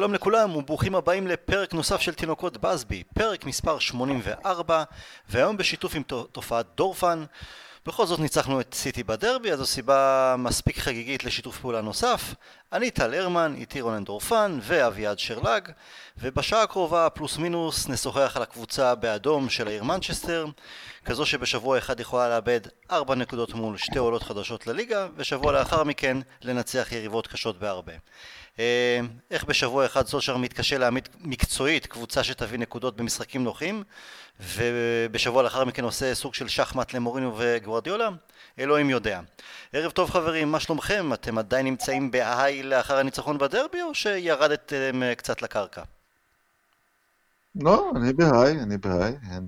שלום לכולם וברוכים הבאים לפרק נוסף של תינוקות בסבי, פרק מספר 84 והיום בשיתוף עם תופעת דורפן בכל זאת ניצחנו את סיטי בדרבי, אז זו סיבה מספיק חגיגית לשיתוף פעולה נוסף. אני טל הרמן, איתי רונן דורפן ואביעד שרלג, ובשעה הקרובה פלוס מינוס נשוחח על הקבוצה באדום של העיר מנצ'סטר, כזו שבשבוע אחד יכולה לאבד 4 נקודות מול שתי עולות חדשות לליגה, ושבוע לאחר מכן לנצח יריבות קשות בהרבה. אה, איך בשבוע אחד סולשר מתקשה להעמיד מקצועית קבוצה שתביא נקודות במשחקים נוחים ובשבוע לאחר מכן עושה סוג של שחמט למורינו וגוורדיולה? אלוהים יודע. ערב טוב חברים, מה שלומכם? אתם עדיין נמצאים בהיי לאחר הניצחון בדרבי או שירדתם אה, קצת לקרקע? לא, אני בהיי, אני בהיי. אה.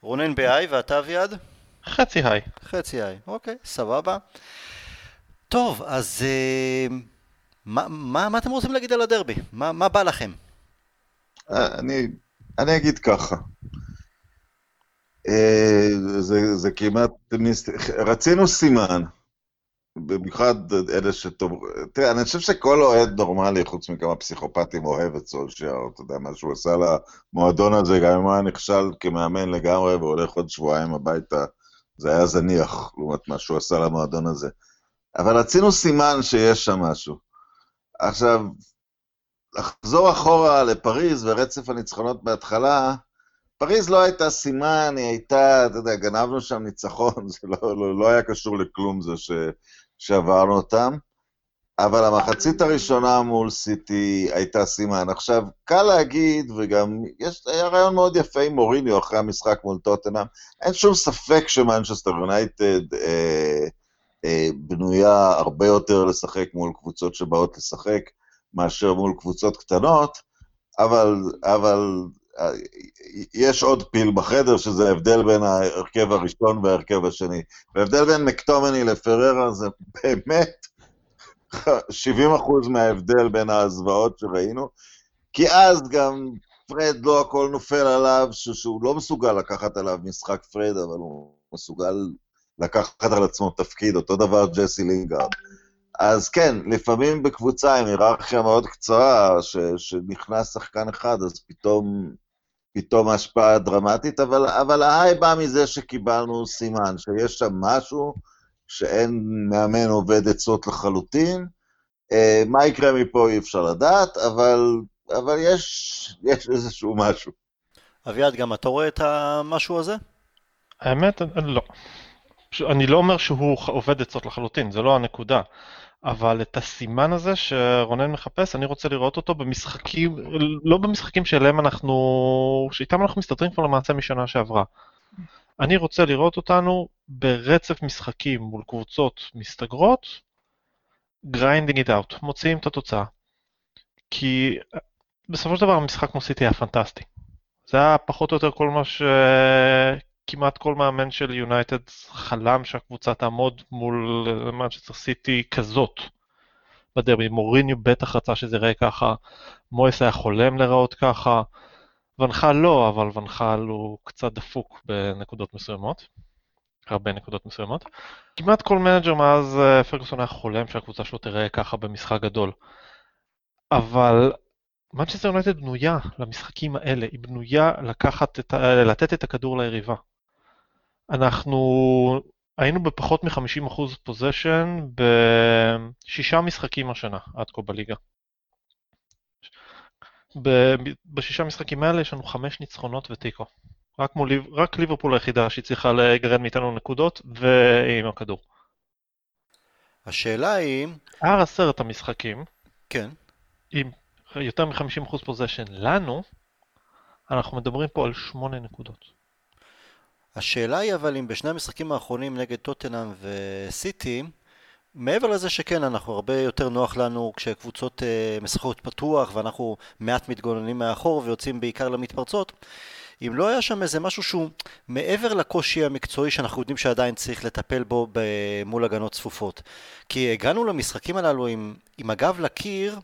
רונן בהיי ואתה אביעד? חצי היי. חצי היי, אוקיי, סבבה. טוב, אז... מה, מה, מה אתם רוצים להגיד על הדרבי? מה, מה בא לכם? אה, אני, אני אגיד ככה. אה, זה, זה כמעט, רצינו סימן, במיוחד אלה שטוב, תראה, אני חושב שכל אוהד נורמלי, חוץ מכמה פסיכופטים, אוהב את סולשייר, אתה יודע, מה שהוא עשה למועדון הזה, גם אם הוא היה נכשל כמאמן לגמרי והולך עוד שבועיים הביתה, זה היה זניח לעומת מה שהוא עשה למועדון הזה. אבל רצינו סימן שיש שם משהו. עכשיו, לחזור אחורה לפריז ורצף הניצחונות בהתחלה, פריז לא הייתה סימן, היא הייתה, אתה יודע, גנבנו שם ניצחון, זה לא, לא, לא היה קשור לכלום זה ש, שעברנו אותם, אבל המחצית הראשונה מול סיטי הייתה סימן. עכשיו, קל להגיד, וגם יש, היה רעיון מאוד יפה עם מוריניו אחרי המשחק מול טוטנאם, אין שום ספק שמנצ'סטר יונייטד אה, בנויה הרבה יותר לשחק מול קבוצות שבאות לשחק, מאשר מול קבוצות קטנות, אבל, אבל אה, יש עוד פיל בחדר, שזה ההבדל בין ההרכב הראשון וההרכב השני. וההבדל בין מקטומני לפררה זה באמת 70% מההבדל בין הזוועות שראינו, כי אז גם פרד לא הכל נופל עליו, שהוא לא מסוגל לקחת עליו משחק פרד, אבל הוא מסוגל לקחת על עצמו תפקיד, אותו דבר ג'סי לינגארד. אז כן, לפעמים בקבוצה עם היררכיה מאוד קצרה, ש, שנכנס שחקן אחד, אז פתאום, פתאום השפעה דרמטית, אבל, אבל ה high בא מזה שקיבלנו סימן, שיש שם משהו שאין מאמן אובד עצות לחלוטין. אה, מה יקרה מפה אי אפשר לדעת, אבל, אבל יש, יש איזשהו משהו. אביעד, גם אתה רואה את המשהו הזה? האמת, לא. אני לא אומר שהוא עובד עצות לחלוטין, זה לא הנקודה. אבל את הסימן הזה שרונן מחפש, אני רוצה לראות אותו במשחקים, לא במשחקים שאליהם אנחנו, שאיתם אנחנו מסתדרים כבר למעשה משנה שעברה. אני רוצה לראות אותנו ברצף משחקים מול קבוצות מסתגרות, grinding it out, מוציאים את התוצאה. כי בסופו של דבר המשחק כמו סיטי היה פנטסטי. זה היה פחות או יותר כל מה ש... כמעט כל מאמן של יונייטד חלם שהקבוצה תעמוד מול מנצ'סטר סיטי כזאת בדרבי. מוריניו בטח רצה שזה יראה ככה, מויס היה חולם לראות ככה, ונחל לא, אבל ונחל הוא קצת דפוק בנקודות מסוימות, הרבה נקודות מסוימות. כמעט כל מנג'ר מאז אה, פרגוסון היה חולם שהקבוצה שלו תראה ככה במשחק גדול. אבל מנצ'סטר יונייטד בנויה למשחקים האלה, היא בנויה לקחת את, לתת את הכדור ליריבה. אנחנו היינו בפחות מ-50% possession בשישה משחקים השנה, עד כה בליגה. בשישה משחקים האלה יש לנו חמש ניצחונות ותיקו. רק, מול, רק ליברפול היחידה שהצליחה לגרד מאיתנו נקודות ועם הכדור. השאלה היא... הר עשרת המשחקים, כן. עם יותר מ-50% פוזיישן לנו, אנחנו מדברים פה על שמונה נקודות. השאלה היא אבל אם בשני המשחקים האחרונים נגד טוטנאם וסיטי, מעבר לזה שכן, אנחנו הרבה יותר נוח לנו כשקבוצות uh, משחקות פתוח ואנחנו מעט מתגוננים מאחור ויוצאים בעיקר למתפרצות, אם לא היה שם איזה משהו שהוא מעבר לקושי המקצועי שאנחנו יודעים שעדיין צריך לטפל בו מול הגנות צפופות. כי הגענו למשחקים הללו עם, עם הגב לקיר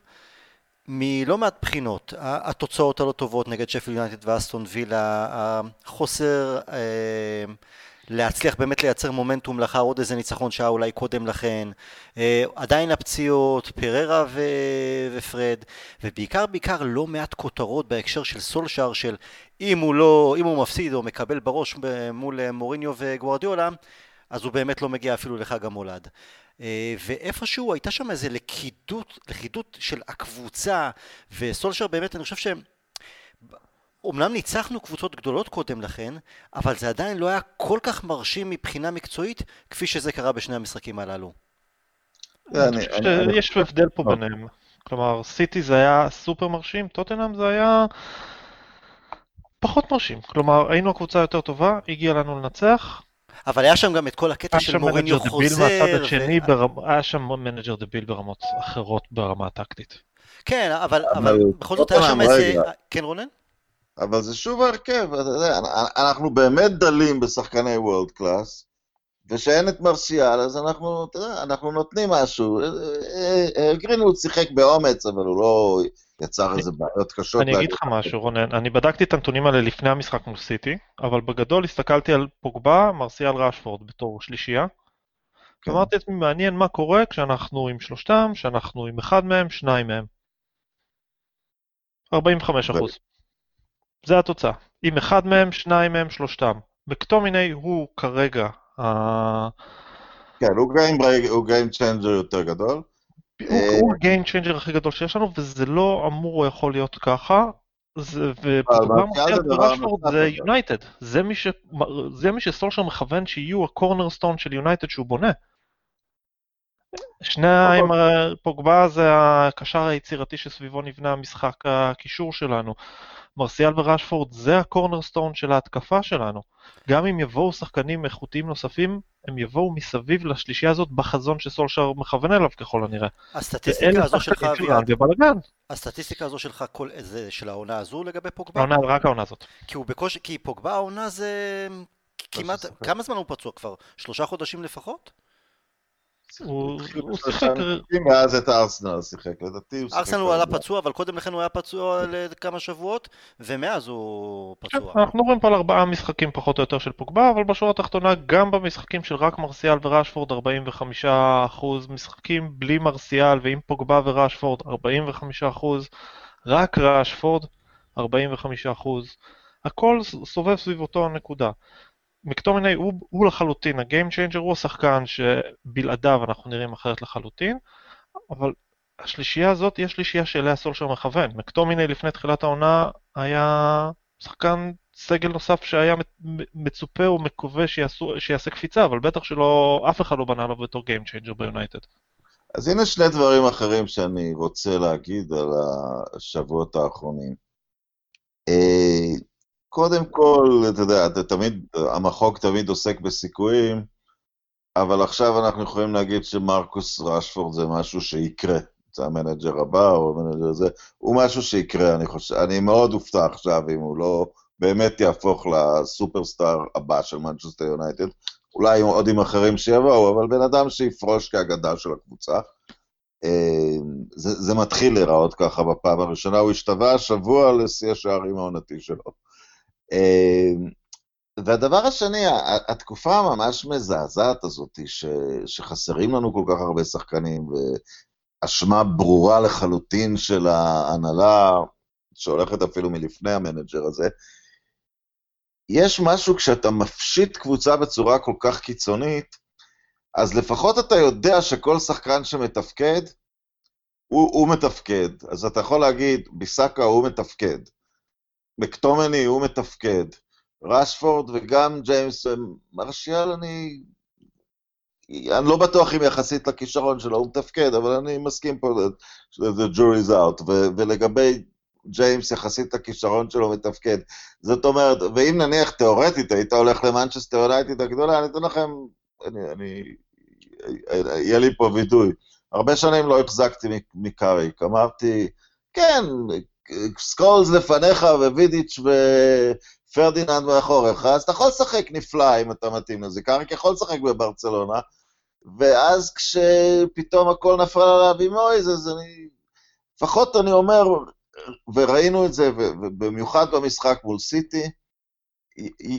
מלא מעט בחינות, התוצאות הלא טובות נגד שפל יונייטד ואסטון וילה, החוסר אה, להצליח באמת לייצר מומנטום לאחר עוד איזה ניצחון שהיה אולי קודם לכן. אה, עדיין הפציעות, פררה ו... ופרד, ובעיקר בעיקר לא מעט כותרות בהקשר של סולשאר של אם הוא לא, אם הוא מפסיד או מקבל בראש מול מוריניו וגוארדיולה, אז הוא באמת לא מגיע אפילו לחג המולד. אה, ואיפשהו הייתה שם איזה לכידות, לכידות של הקבוצה, וסולשר באמת, אני חושב שהם... אומנם ניצחנו קבוצות גדולות קודם לכן, אבל זה עדיין לא היה כל כך מרשים מבחינה מקצועית, כפי שזה קרה בשני המשחקים הללו. יש הבדל פה ביניהם. כלומר, סיטי זה היה סופר מרשים, טוטנאם זה היה פחות מרשים. כלומר, היינו הקבוצה היותר טובה, הגיע לנו לנצח, אבל היה שם גם את כל הקטע של מוריניו חוזר. ו... היה שם מנג'ר דביל ברמות אחרות ברמה הטקטית. כן, אבל, אבל בכל זאת היה שם איזה... כן, רונן? אבל זה שוב ההרכב, אנחנו באמת דלים בשחקני world class, ושאין את מרסיאל, אז אנחנו, אתה יודע, אנחנו נותנים משהו. אה, אה, אה, גרינווד שיחק באומץ, אבל הוא לא יצר איזה בעיות קשות. אני אגיד לך משהו, רונן, אני בדקתי את הנתונים האלה לפני המשחק מול סיטי, אבל בגדול הסתכלתי על פוגבה, מרסיאל ראשפורד בתור שלישייה. כן. אמרתי לעצמי, מעניין מה קורה כשאנחנו עם שלושתם, כשאנחנו עם אחד מהם, שניים מהם. 45 אחוז. זה התוצאה. עם אחד מהם, שניים מהם, שלושתם. מקטומיני הוא כרגע כן, הוא game changer יותר גדול. הוא ה game changer הכי גדול שיש לנו, וזה לא אמור או יכול להיות ככה. זה יונייטד, זה מי שסולשר מכוון שיהיו ה cornerstone של יונייטד שהוא בונה. שניים, פוגבה זה הקשר היצירתי שסביבו נבנה המשחק הקישור שלנו. מרסיאל וראשפורד זה הקורנרסטון של ההתקפה שלנו. גם אם יבואו שחקנים איכותיים נוספים, הם יבואו מסביב לשלישייה הזאת בחזון שסולשר מכוון אליו ככל הנראה. הסטטיסטיקה הזו שלך, אביעד, הסטטיסטיקה הזו שלך, כל, זה של העונה הזו לגבי פוגבה? העונה, רק העונה הזאת. כי הוא בקושי, כי פוגבה העונה זה כמעט, כמה זמן הוא פצוע כבר? שלושה חודשים לפחות? הוא שיחק... מאז את ארסנל שיחק, לדעתי הוא שיחק... ארסנל הוא עלה פצוע, אבל קודם לכן הוא היה פצוע לכמה שבועות, ומאז הוא פצוע. אנחנו רואים פה על ארבעה משחקים פחות או יותר של פוגבה, אבל בשורה התחתונה, גם במשחקים של רק מרסיאל וראשפורד, 45% משחקים בלי מרסיאל, ועם פוגבה וראשפורד, 45%, רק ראשפורד, 45%. הכל סובב סביב אותו הנקודה. מקטומיני הוא, הוא לחלוטין ה game changer, הוא השחקן שבלעדיו אנחנו נראים אחרת לחלוטין, אבל השלישייה הזאת היא השלישייה שאליה סולשר מכוון. מקטומיני לפני תחילת העונה היה שחקן סגל נוסף שהיה מצופה ומקווה שיעשה קפיצה, אבל בטח שלא, אף אחד לא בנה לו בתור game changer ביונייטד. אז הנה שני דברים אחרים שאני רוצה להגיד על השבועות האחרונים. קודם כל, אתה יודע, אתה תמיד, המחוק תמיד עוסק בסיכויים, אבל עכשיו אנחנו יכולים להגיד שמרקוס רשפורד זה משהו שיקרה. זה המנג'ר הבא או המנג'ר הזה, הוא משהו שיקרה, אני חושב, אני מאוד אופתע עכשיו אם הוא לא באמת יהפוך לסופרסטאר הבא של מנצ'סטר יונייטד, אולי עוד עם אחרים שיבואו, אבל בן אדם שיפרוש כאגדה של הקבוצה. אה, זה, זה מתחיל להיראות ככה בפעם הראשונה, הוא השתווה השבוע לשיא השערים העונתי שלו. אמ, והדבר השני, התקופה הממש מזעזעת הזאת, ש, שחסרים לנו כל כך הרבה שחקנים, ואשמה ברורה לחלוטין של ההנהלה, שהולכת אפילו מלפני המנג'ר הזה, יש משהו כשאתה מפשיט קבוצה בצורה כל כך קיצונית, אז לפחות אתה יודע שכל שחקן שמתפקד, הוא, הוא מתפקד. אז אתה יכול להגיד, ביסאקה הוא מתפקד. מקטומני הוא מתפקד. רשפורד וגם ג'יימס, מרשיאל אני... אני לא בטוח אם יחסית לכישרון שלו הוא מתפקד, אבל אני מסכים פה, the jury's out, ו- ולגבי ג'יימס יחסית לכישרון שלו מתפקד. זאת אומרת, ואם נניח תיאורטית היית הולך למנצ'סטר יונייטד הגדולה, אני אתוודה לכם, אני, אני, יהיה לי פה וידוי. הרבה שנים לא החזקתי מקאריק, אמרתי, כן, סקולס לפניך ווידיץ' ופרדיננד מאחוריך, אז אתה יכול לשחק נפלא אם אתה מתאים לזה. קאריק יכול לשחק בברצלונה, ואז כשפתאום הכל נפל עליו עם מויז, אז אני... לפחות אני אומר, וראינו את זה, ובמיוחד במשחק מול סיטי,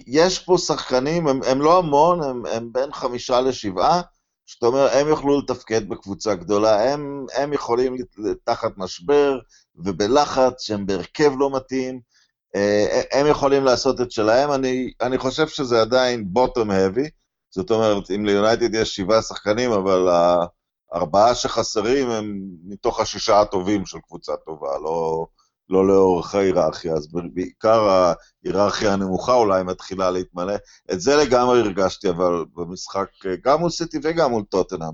יש פה שחקנים, הם, הם לא המון, הם, הם בין חמישה לשבעה, זאת אומרת, הם יוכלו לתפקד בקבוצה גדולה, הם, הם יכולים תחת משבר ובלחץ, שהם בהרכב לא מתאים, אה, הם יכולים לעשות את שלהם, אני, אני חושב שזה עדיין bottom heavy, זאת אומרת, אם ליונייטד יש שבעה שחקנים, אבל הארבעה שחסרים הם מתוך השישה הטובים של קבוצה טובה, לא, לא לאורך ההיררכיה, אז בעיקר ההיררכיה הנמוכה אולי מתחילה להתמלא. את זה לגמרי הרגשתי, אבל במשחק, גם מול סיטי וגם מול טוטנאם.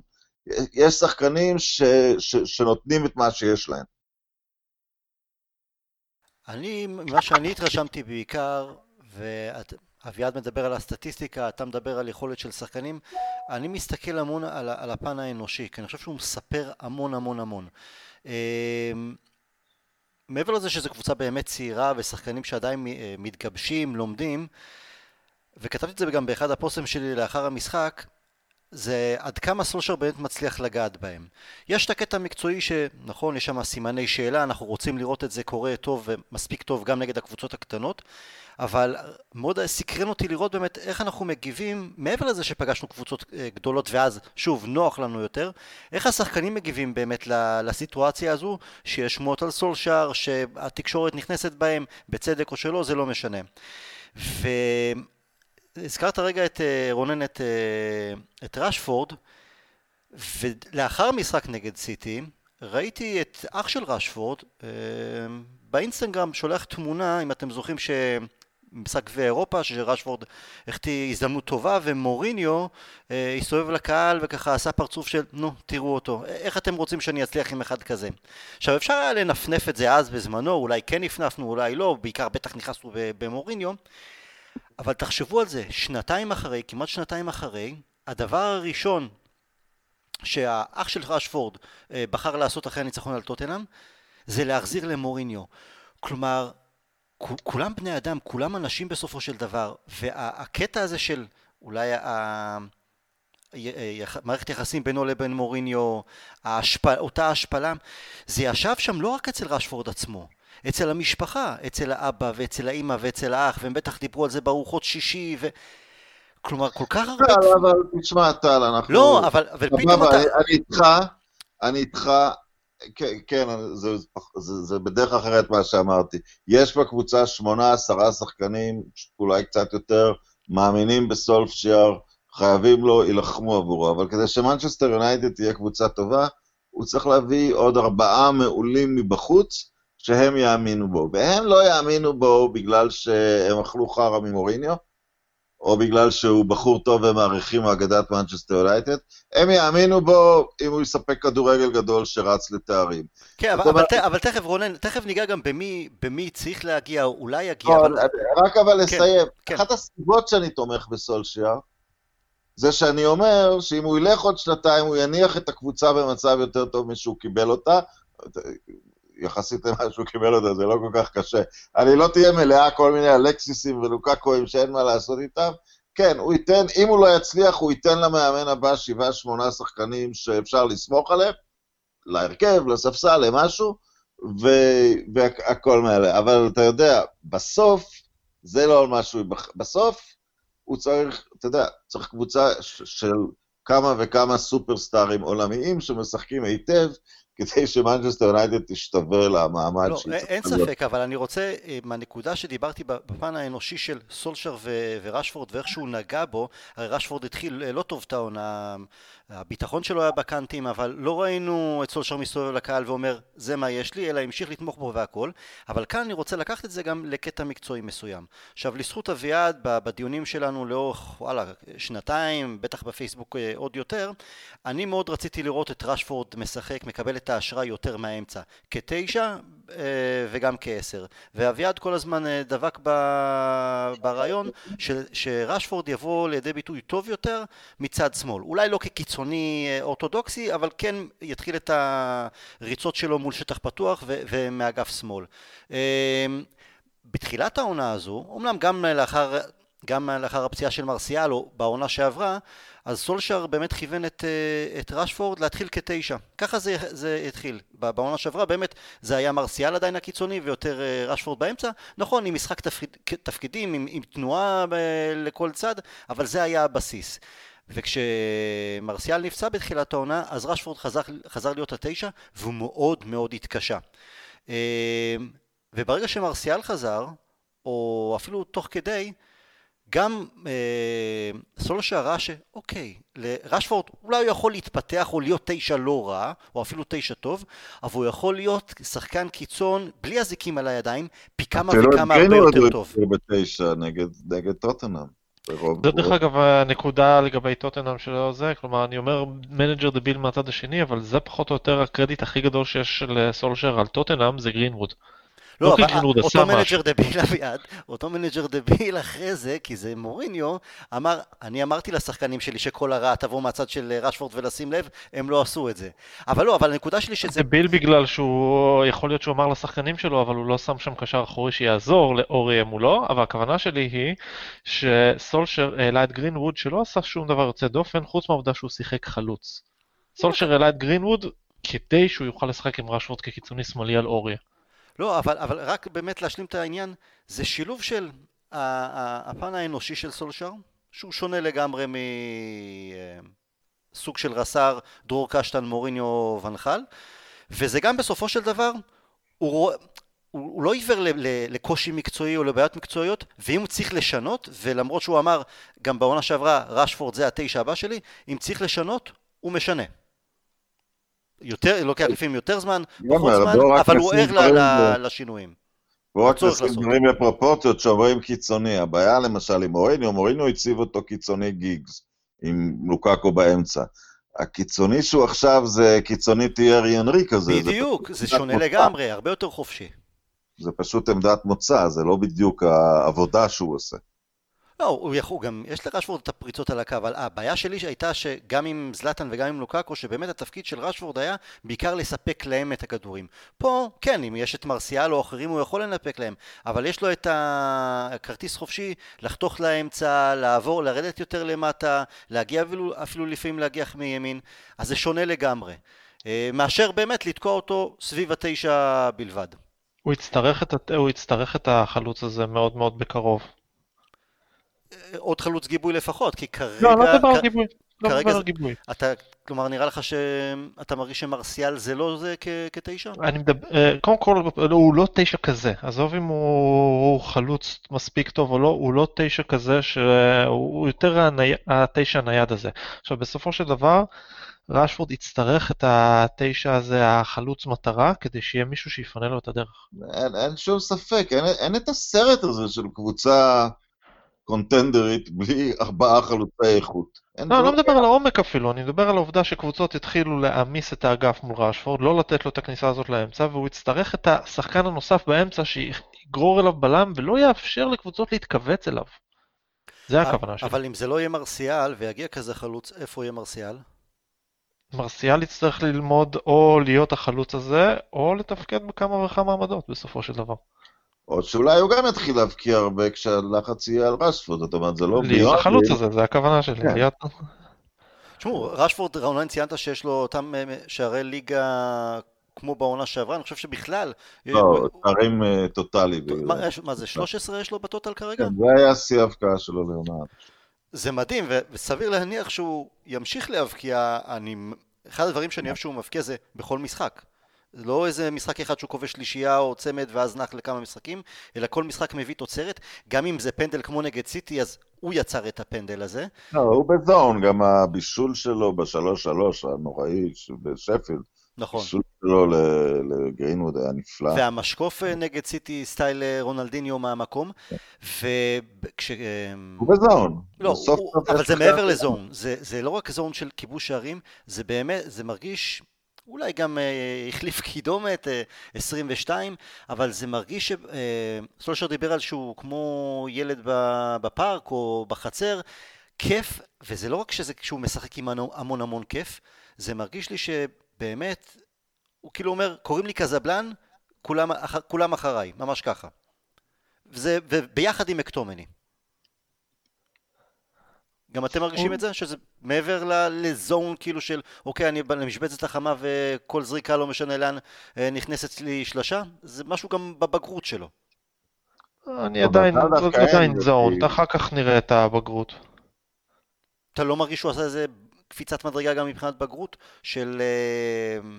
יש שחקנים ש, ש, שנותנים את מה שיש להם. אני, מה שאני התרשמתי בעיקר, ואביעד מדבר על הסטטיסטיקה, אתה מדבר על יכולת של שחקנים, אני מסתכל המון על, על הפן האנושי, כי אני חושב שהוא מספר המון המון המון. אמ, מעבר לזה שזו קבוצה באמת צעירה ושחקנים שעדיין אה, מתגבשים, לומדים, וכתבתי את זה גם באחד הפוסטים שלי לאחר המשחק, זה עד כמה סולשר באמת מצליח לגעת בהם. יש את הקטע המקצועי שנכון, יש שם סימני שאלה, אנחנו רוצים לראות את זה קורה טוב ומספיק טוב גם נגד הקבוצות הקטנות, אבל מאוד סקרן אותי לראות באמת איך אנחנו מגיבים, מעבר לזה שפגשנו קבוצות אה, גדולות ואז שוב נוח לנו יותר, איך השחקנים מגיבים באמת לסיטואציה הזו, שיש שמועות על סולשר, שהתקשורת נכנסת בהם, בצדק או שלא, זה לא משנה. ו... הזכרת רגע את אה, רונן, את, אה, את רשפורד, ולאחר המשחק נגד סיטי, ראיתי את אח של רשפורד אה, באינסטגרם שולח תמונה, אם אתם זוכרים שמשחק גביע אירופה, שרשפורד החטיא הזדמנות טובה, ומוריניו הסתובב לקהל וככה עשה פרצוף של נו, תראו אותו, איך אתם רוצים שאני אצליח עם אחד כזה? עכשיו אפשר היה לנפנף את זה אז בזמנו, אולי כן נפנפנו, אולי לא, בעיקר בטח נכנסנו במוריניו, אבל תחשבו על זה, שנתיים אחרי, כמעט שנתיים אחרי, הדבר הראשון שהאח של רשפורד אה, בחר לעשות אחרי הניצחון על טוטנאם זה להחזיר למוריניו. כלומר, כולם בני אדם, כולם אנשים בסופו של דבר, והקטע הזה של אולי ה... מערכת יחסים בינו לבין מוריניו, ההשפ... אותה השפלה, זה ישב שם לא רק אצל רשפורד עצמו, אצל המשפחה, אצל האבא ואצל האימא ואצל האח, והם בטח דיברו על זה בארוחות שישי, ו... כלומר, כל כך הרבה... טל, אבל תשמע, טל, אנחנו... לא, אבל, אבל פתאום אתה... אני איתך, אני איתך, כן, כן זה, זה, זה בדרך אחרת מה שאמרתי. יש בקבוצה שמונה, עשרה שחקנים, אולי קצת יותר, מאמינים בסולפשייר, חייבים לו, יילחמו עבורו, אבל כדי שמנצ'סטר יונייטד תהיה קבוצה טובה, הוא צריך להביא עוד ארבעה מעולים מבחוץ, שהם יאמינו בו. והם לא יאמינו בו בגלל שהם אכלו חרא ממוריניו, או בגלל שהוא בחור טוב ומעריכים מאגדות מנצ'סטר יונייטד, הם יאמינו בו אם הוא יספק כדורגל גדול שרץ לתארים. כן, אבל, אבל, אבל תכף רונן, תכף ניגע גם במי, במי צריך להגיע, או אולי יגיע. אבל... רק אבל כן, לסיים, כן. אחת הסיבות שאני תומך בסולשיאר, זה שאני אומר שאם הוא ילך עוד שנתיים, הוא יניח את הקבוצה במצב יותר טוב משהוא קיבל אותה. יחסית למה שהוא קיבל אותה, זה לא כל כך קשה. אני לא תהיה מלאה כל מיני אלקסיסים ולוקקואים שאין מה לעשות איתם. כן, הוא ייתן, אם הוא לא יצליח, הוא ייתן למאמן הבא שבעה, שמונה שחקנים שאפשר לסמוך עליהם, להרכב, לספסל, למשהו, ו... והכל מאלה. אבל אתה יודע, בסוף, זה לא על משהו, בסוף הוא צריך, אתה יודע, צריך קבוצה של כמה וכמה סופרסטארים עולמיים שמשחקים היטב, כדי שמנצ'סטר יונייטד תשתווה למעמד לא, אין ספק, אבל אני רוצה, אה, מהנקודה שדיברתי בפן האנושי של סולשר ורשפורד ואיך שהוא נגע בו, הרי רשפורד התחיל אה, לא טוב את העונה, הביטחון שלו היה בקאנטים, אבל לא ראינו את סולשר מסתובב לקהל ואומר זה מה יש לי, אלא המשיך לתמוך בו והכל, אבל כאן אני רוצה לקחת את זה גם לקטע מקצועי מסוים. עכשיו לזכות אביעד, בדיונים שלנו לאורך, וואלה, שנתיים, בטח בפייסבוק אה, עוד יותר, אני מאוד רציתי לראות את רשפורד משחק, מקבל את האשראי יותר מהאמצע, כתשע אה, וגם כעשר. ואביעד כל הזמן אה, דבק ברעיון שרשפורד יבוא לידי ביטוי טוב יותר מצד שמאל. אולי לא כקיצוני אה, אורתודוקסי, אבל כן יתחיל את הריצות שלו מול שטח פתוח ומאגף שמאל. בתחילת העונה הזו, אמנם גם לאחר גם לאחר הפציעה של מרסיאל או בעונה שעברה, אז סולשר באמת כיוון את, אה, את רשפורד להתחיל כתשע. ככה זה, זה התחיל. בעונה שעברה באמת זה היה מרסיאל עדיין הקיצוני ויותר אה, רשפורד באמצע. נכון, עם משחק תפקיד, תפקידים, עם, עם תנועה לכל צד, אבל זה היה הבסיס. וכשמרסיאל נפצע בתחילת העונה, אז רשפורד חזר, חזר להיות התשע, והוא מאוד מאוד התקשה. וברגע שמרסיאל חזר, או אפילו תוך כדי, גם אה, סולשר ראה שאוקיי, לרשפורד אולי הוא יכול להתפתח או להיות תשע לא רע, או אפילו תשע טוב, אבל הוא יכול להיות שחקן קיצון בלי אזיקים על הידיים, פי כמה וכמה הרבה יותר טוב. בתשע נגד, נגד טוטנאם. זה דרך אגב הנקודה לגבי טוטנאם שלו זה, כלומר אני אומר מנג'ר דביל מהצד השני, אבל זה פחות או יותר הקרדיט הכי גדול שיש לסולשיאר על טוטנאם זה גרינווד. לא, אבל אותו מנג'ר דביל אביעד, אותו מנג'ר דביל אחרי זה, כי זה מוריניו, אמר, אני אמרתי לשחקנים שלי שכל הרעה תבוא מהצד של רשפורד ולשים לב, הם לא עשו את זה. אבל לא, אבל הנקודה שלי שזה... דביל בגלל שהוא, יכול להיות שהוא אמר לשחקנים שלו, אבל הוא לא שם שם קשר אחורי שיעזור לאורי מולו, אבל הכוונה שלי היא שסולשר העלה את גרינווד שלא עשה שום דבר יוצא דופן, חוץ מהעובדה שהוא שיחק חלוץ. סולשר העלה את גרינווד כדי שהוא יוכל לשחק עם רשפורד כקיצוני שמאלי על אוריה. לא, אבל, אבל רק באמת להשלים את העניין, זה שילוב של הפן האנושי של סולשר, שהוא שונה לגמרי מסוג של רס"ר, דרור קשטן, מוריניו, ונחל, וזה גם בסופו של דבר, הוא, הוא, הוא לא עיוור לקושי מקצועי או לבעיות מקצועיות, ואם הוא צריך לשנות, ולמרות שהוא אמר גם בעונה שעברה, רשפורד זה התשע הבא שלי, אם צריך לשנות, הוא משנה. יותר, לוקח לפעמים יותר זמן, פחות זמן, אבל הוא ער לשינויים. הוא רק לשים דברים בפרופורציות שאומרים קיצוני. הבעיה למשל עם מוריניו, מוריניו הציב אותו קיצוני גיגס, עם לוקקו באמצע. הקיצוני שהוא עכשיו זה קיצוני תיארי אנרי כזה. בדיוק, זה, זה שונה לגמרי, הרבה יותר חופשי. זה פשוט עמדת מוצא, זה לא בדיוק העבודה שהוא עושה. לא, הוא יכול גם, יש לרשוורד את הפריצות על הקו, אבל הבעיה שלי הייתה שגם עם זלטן וגם עם לוקקו, שבאמת התפקיד של רשוורד היה בעיקר לספק להם את הכדורים. פה, כן, אם יש את מרסיאל או אחרים הוא יכול לנפק להם, אבל יש לו את הכרטיס חופשי לחתוך לאמצע, לעבור, לרדת יותר למטה, להגיע אפילו, אפילו לפעמים להגיח מימין, אז זה שונה לגמרי. אה, מאשר באמת לתקוע אותו סביב התשע בלבד. הוא יצטרך את, הוא יצטרך את החלוץ הזה מאוד מאוד בקרוב. עוד חלוץ גיבוי לפחות, כי כרגע... לא, לא מדבר על גיבוי. לא מדבר על גיבוי. אתה, כלומר, נראה לך שאתה מרגיש שמרסיאל זה לא זה כ- כתשע? אני מדבר, אה, קודם כל, הוא לא תשע כזה. עזוב אם הוא חלוץ מספיק טוב או לא, הוא לא תשע כזה שהוא יותר הני... התשע הנייד הזה. עכשיו, בסופו של דבר, ראשפורד יצטרך את התשע הזה, החלוץ מטרה, כדי שיהיה מישהו שיפנה לו את הדרך. אין, אין שום ספק, אין, אין את הסרט הזה של קבוצה... קונטנדרית בלי ארבעה חלוצי איכות. לא, אני לא מדבר על העומק אפילו, אני מדבר על העובדה שקבוצות יתחילו להעמיס את האגף מול ראשפורד, לא לתת לו את הכניסה הזאת לאמצע, והוא יצטרך את השחקן הנוסף באמצע שיגרור אליו בלם ולא יאפשר לקבוצות להתכווץ אליו. זה הכוונה שלי. אבל אם זה לא יהיה מרסיאל ויגיע כזה חלוץ, איפה יהיה מרסיאל? מרסיאל יצטרך ללמוד או להיות החלוץ הזה, או לתפקד בכמה וכמה עמדות בסופו של דבר. או שאולי הוא גם יתחיל להבקיע הרבה כשהלחץ יהיה על רשפורד, זאת אומרת, זה לא... להיות החלוץ הזה, זה הכוונה שלי. כן. תשמעו, רשפורד, רעונן ציינת שיש לו אותם אה, שערי ליגה כמו בעונה שעברה, אני חושב שבכלל... לא, שערים אה, טוטאלי. מה זה, 13 יש לו בטוטל כרגע? כן, זה היה שיא ההבקעה שלו לעונה. זה מדהים, וסביר להניח שהוא ימשיך להבקיע, אני... אחד הדברים שאני אוהב שהוא מבקיע זה בכל משחק. לא איזה משחק אחד שהוא כובש שלישייה או צמד ואז נח לכמה משחקים, אלא כל משחק מביא תוצרת, גם אם זה פנדל כמו נגד סיטי, אז הוא יצר את הפנדל הזה. לא, הוא בזון, גם הבישול שלו בשלוש שלוש הנוראי בשפילד. נכון. הבישול שלו לגרינווד היה נפלא. והמשקוף אה, נגד סיטי סטייל אה, רונלדיניו מהמקום, וכש... אה, הוא בזון. לא, הוא, אבל זה מעבר לזון, זה, זה לא רק זון של כיבוש שערים, זה באמת, זה מרגיש... אולי גם אה, החליף קידומת, אה, 22, אבל זה מרגיש שסולשר אה, דיבר על שהוא כמו ילד בפארק או בחצר, כיף, וזה לא רק שזה כשהוא משחק עם המון המון כיף, זה מרגיש לי שבאמת, הוא כאילו אומר, קוראים לי קזבלן, כולם, כולם אחריי, ממש ככה. וזה, וביחד עם אקטומני. גם אתם מרגישים את זה? שזה מעבר לזון כאילו של, אוקיי, אני למשבצת החמה וכל זריקה לא משנה לאן אה, נכנסת לי שלשה? זה משהו גם בבגרות שלו. אני אבל עדיין, זה עדיין זון, כי- אחר כך נראה את הבגרות. אתה לא מרגיש שהוא עשה איזה קפיצת מדרגה גם מבחינת בגרות? של... אה,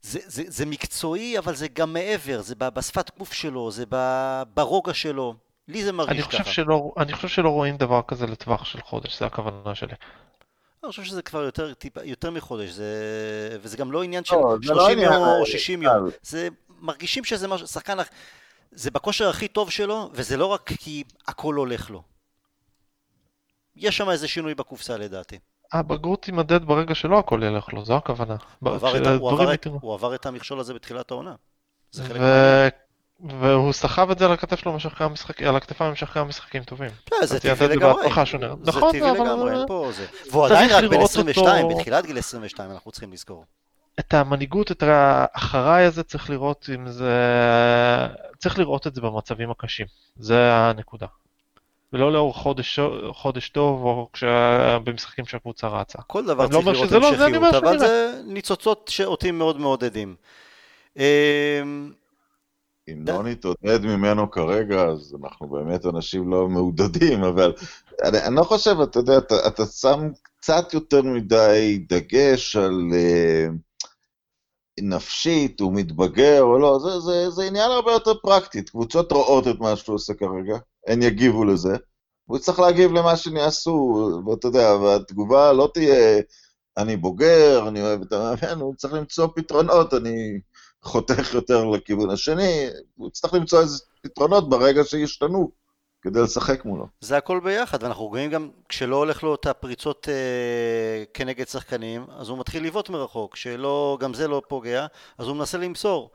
זה, זה, זה מקצועי, אבל זה גם מעבר, זה בשפת גוף שלו, זה ברוגע שלו. לי זה אני מרגיש חושב ככה. שלא, אני חושב שלא רואים דבר כזה לטווח של חודש, זה הכוונה שלי. אני חושב שזה כבר יותר, טיפה, יותר מחודש, זה, וזה גם לא עניין של לא, זה לא 30 עניין, יום או אה, 60 אה, יום, זה מרגישים שזה משהו, שחקן, זה בכושר הכי טוב שלו, וזה לא רק כי הכל הולך לו. יש שם איזה שינוי בקופסה לדעתי. הבגרות תימדד ברגע שלא הכל ילך לו, זו הכוונה. הוא עבר, את, הוא, עבר את. הוא עבר את המכשול הזה בתחילת העונה. זה חלק ו... והוא סחב את זה על הכתף שלו במשך כמה משחקים, על הכתפיים במשך כמה משחקים טובים. כן, זה טבעי לגמרי. זה נכון, טבעי לגמרי, אין פה זה. והוא עדיין רק בן לראות 22, אותו- בתחילת גיל 22, אנחנו צריכים לזכור. את המנהיגות, את האחריי הזה צריך לראות אם זה... צריך לראות את זה במצבים הקשים. זה הנקודה. ולא לאור חודש, חודש טוב או כשה... במשחקים שהקבוצה רצה. כל דבר לא צריך אומר לראות שזה לא, המשכיות, אבל. זה ניצוצות שאותי מאוד מעודדים. אם לא נתעודד ממנו כרגע, אז אנחנו באמת אנשים לא מעודדים, אבל אני, אני לא חושב, אתה יודע, אתה, אתה שם קצת יותר מדי דגש על uh, נפשית, הוא מתבגר או לא, זה, זה, זה עניין הרבה יותר פרקטי. קבוצות רואות את מה שהוא עושה כרגע, הן יגיבו לזה, והוא צריך להגיב למה שהם יעשו, ואתה יודע, והתגובה לא תהיה, אני בוגר, אני אוהב את המאמן, הוא צריך למצוא פתרונות, אני... חותך יותר לכיוון השני, הוא יצטרך למצוא איזה פתרונות ברגע שישתנו כדי לשחק מולו. זה הכל ביחד, ואנחנו רואים גם, כשלא הולך לו את הפריצות אה, כנגד שחקנים, אז הוא מתחיל לבעוט מרחוק, כשלא, גם זה לא פוגע, אז הוא מנסה למסור.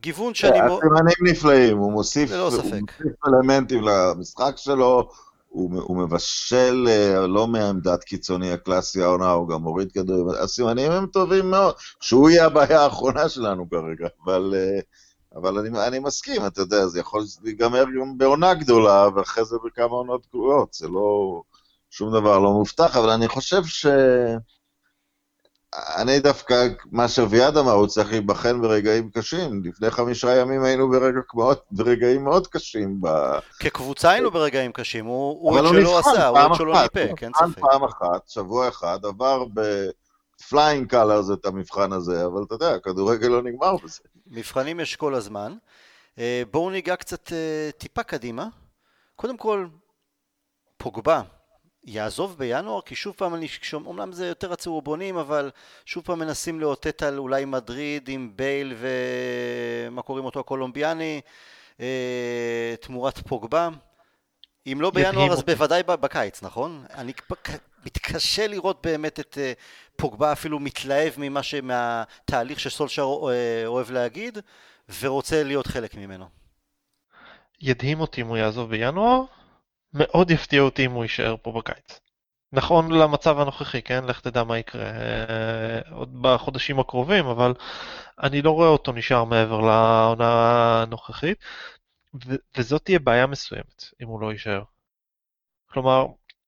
גיוון שאני מאוד... הסימנים נפלאים, הוא מוסיף, ללא הוא. מוסיף אלמנטים למשחק שלו, הוא, הוא מבשל אה, לא מעמדת קיצוני הקלאסי העונה, הוא גם מוריד כדורים, הסימנים הם טובים מאוד, שהוא יהיה הבעיה האחרונה שלנו כרגע, אבל, אה, אבל אני, אני מסכים, אתה יודע, זה יכול להיגמר גם בעונה גדולה, ואחרי זה בכמה עונות גרועות, זה לא, שום דבר לא מובטח, אבל אני חושב ש... אני דווקא, מה שאביעד אמר, הוא צריך להיבחן ברגעים קשים. לפני חמישה ימים היינו ברגע, מאוד, ברגעים מאוד קשים. ב... כקבוצה היינו ברגעים קשים, הוא, את נבחן עשה, הוא את שלא אחת, ניפק, אין נבחן ספק. פעם אחת, שבוע אחד, עבר ב flying colors את המבחן הזה, אבל אתה יודע, הכדורגל לא נגמר בזה. מבחנים יש כל הזמן. אה, בואו ניגע קצת אה, טיפה קדימה. קודם כל, פוגבה יעזוב בינואר, כי שוב פעם אני שומע, אומנם זה יותר הצהובונים, אבל שוב פעם מנסים לאותת על אולי מדריד עם בייל ומה קוראים אותו הקולומביאני, אה, תמורת פוגבה. אם לא בינואר אז. בוודאי בקיץ, נכון? אני מתקשה לראות באמת את אה, פוגבה אפילו מתלהב ממה ש... מהתהליך שסולשר אה, אוהב להגיד, ורוצה להיות חלק ממנו. ידהים אותי אם הוא יעזוב בינואר, מאוד יפתיע אותי אם הוא יישאר פה בקיץ. נכון למצב הנוכחי, כן? לך תדע מה יקרה אה, עוד בחודשים הקרובים, אבל אני לא רואה אותו נשאר מעבר לעונה הנוכחית, וזאת תהיה בעיה מסוימת אם הוא לא יישאר. כלומר,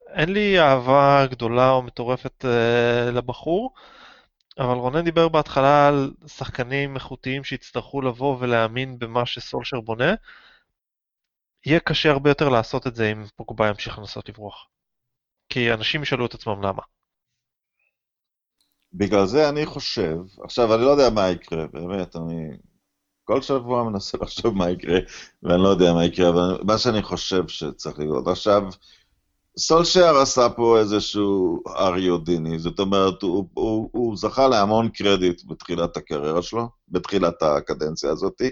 אין לי אהבה גדולה או מטורפת אה, לבחור, אבל רונן דיבר בהתחלה על שחקנים איכותיים שיצטרכו לבוא ולהאמין במה שסולשר בונה. יהיה קשה הרבה יותר לעשות את זה אם פוגבה ימשיך לנסות לברוח. כי אנשים ישאלו את עצמם למה. בגלל זה אני חושב, עכשיו, אני לא יודע מה יקרה, באמת, אני כל שבוע מנסה לחשוב מה יקרה, ואני לא יודע מה יקרה, אבל מה שאני חושב שצריך לראות. עכשיו, סולשייר עשה פה איזשהו אריודיני, זאת אומרת, הוא, הוא, הוא זכה להמון קרדיט בתחילת הקריירה שלו, בתחילת הקדנציה הזאת,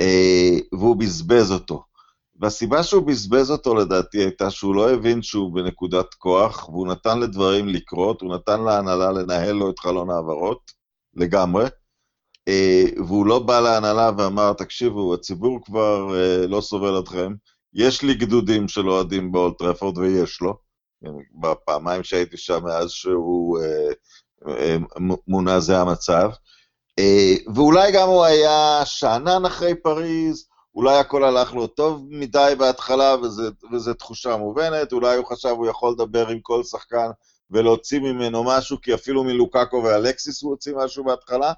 אה, והוא בזבז אותו. והסיבה שהוא בזבז אותו לדעתי הייתה שהוא לא הבין שהוא בנקודת כוח, והוא נתן לדברים לקרות, הוא נתן להנהלה לנהל לו את חלון ההעברות, לגמרי, אה, והוא לא בא להנהלה ואמר, תקשיבו, הציבור כבר אה, לא סובל אתכם, יש לי גדודים של אוהדים באולט טרפורד, ויש לו, בפעמיים שהייתי שם מאז שהוא אה, מונה זה המצב, ואולי גם הוא היה שאנן אחרי פריז, אולי הכל הלך לו טוב מדי בהתחלה, וזו תחושה מובנת, אולי הוא חשב הוא יכול לדבר עם כל שחקן ולהוציא ממנו משהו, כי אפילו מלוקקו ואלקסיס הוא הוציא משהו בהתחלה,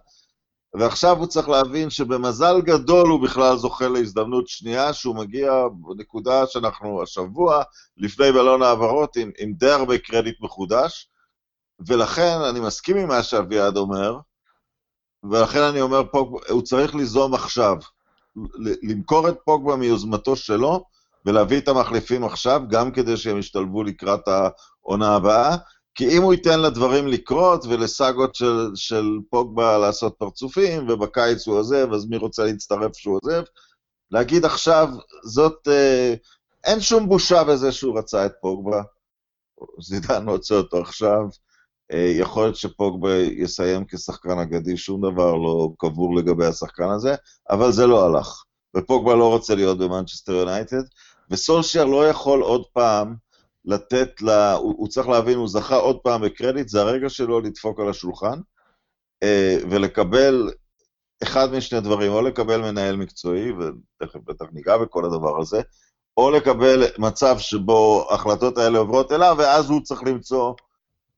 ועכשיו הוא צריך להבין שבמזל גדול הוא בכלל זוכה להזדמנות שנייה, שהוא מגיע בנקודה שאנחנו השבוע, לפני בלון העברות, עם, עם די הרבה קרדיט מחודש, ולכן אני מסכים עם מה שאביעד אומר, ולכן אני אומר, פוג, הוא צריך ליזום עכשיו. למכור את פוגבה מיוזמתו שלו, ולהביא את המחליפים עכשיו, גם כדי שהם ישתלבו לקראת העונה הבאה, כי אם הוא ייתן לדברים לקרות ולסאגות של, של פוגבה לעשות פרצופים, ובקיץ הוא עוזב, אז מי רוצה להצטרף שהוא עוזב, להגיד עכשיו, זאת, אה, אין שום בושה בזה שהוא רצה את פוגבה, זידן רוצה אותו עכשיו, יכול להיות שפוגבה יסיים כשחקן אגדי, שום דבר לא קבור לגבי השחקן הזה, אבל זה לא הלך. ופוגבה לא רוצה להיות במנצ'סטר יונייטד, וסולשייר לא יכול עוד פעם לתת לה, הוא, הוא צריך להבין, הוא זכה עוד פעם בקרדיט, זה הרגע שלו לדפוק על השולחן, אה, ולקבל אחד משני דברים, או לקבל מנהל מקצועי, ותכף בטח ניגע בכל הדבר הזה, או לקבל מצב שבו ההחלטות האלה עוברות אליו, ואז הוא צריך למצוא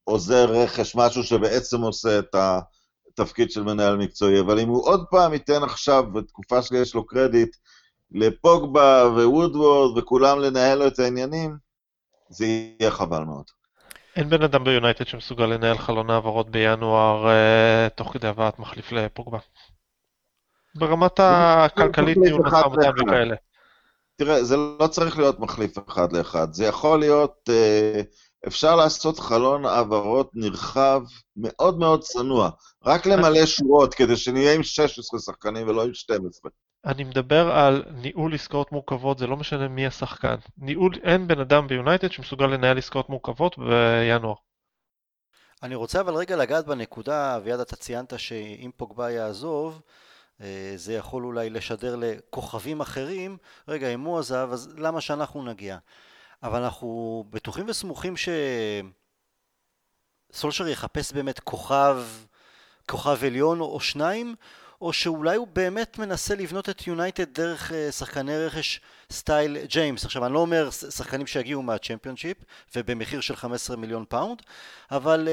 עוזר רכש, משהו שבעצם עושה את התפקיד של מנהל מקצועי, אבל אם הוא עוד פעם ייתן עכשיו, בתקופה שיש לו קרדיט, לפוגבה ווודוורד וכולם לנהל לו את העניינים, זה יהיה חבל מאוד. אין בן אדם ביונייטד שמסוגל לנהל חלון העברות בינואר uh, תוך כדי הבאת מחליף לפוגבה. ברמת הכלכלית, ניהול משא ומתן וכאלה. תראה, זה לא צריך להיות מחליף אחד לאחד, זה יכול להיות... Uh, אפשר לעשות חלון העברות נרחב מאוד מאוד צנוע. רק למלא שורות, כדי שנהיה עם 16 שחקנים ולא עם 12. אני מדבר על ניהול עסקאות מורכבות, זה לא משנה מי השחקן. ניהול, אין בן אדם ביונייטד שמסוגל לנהל עסקאות מורכבות בינואר. אני רוצה אבל רגע לגעת בנקודה, אביעד אתה ציינת שאם פוגבה יעזוב, אה, זה יכול אולי לשדר לכוכבים אחרים, רגע אם הוא עזב אז למה שאנחנו נגיע? אבל אנחנו בטוחים וסמוכים שסולשיאר יחפש באמת כוכב, כוכב עליון או שניים, או שאולי הוא באמת מנסה לבנות את יונייטד דרך uh, שחקני רכש סטייל ג'יימס. עכשיו, אני לא אומר שחקנים שיגיעו מהצ'מפיונשיפ ובמחיר של 15 מיליון פאונד, אבל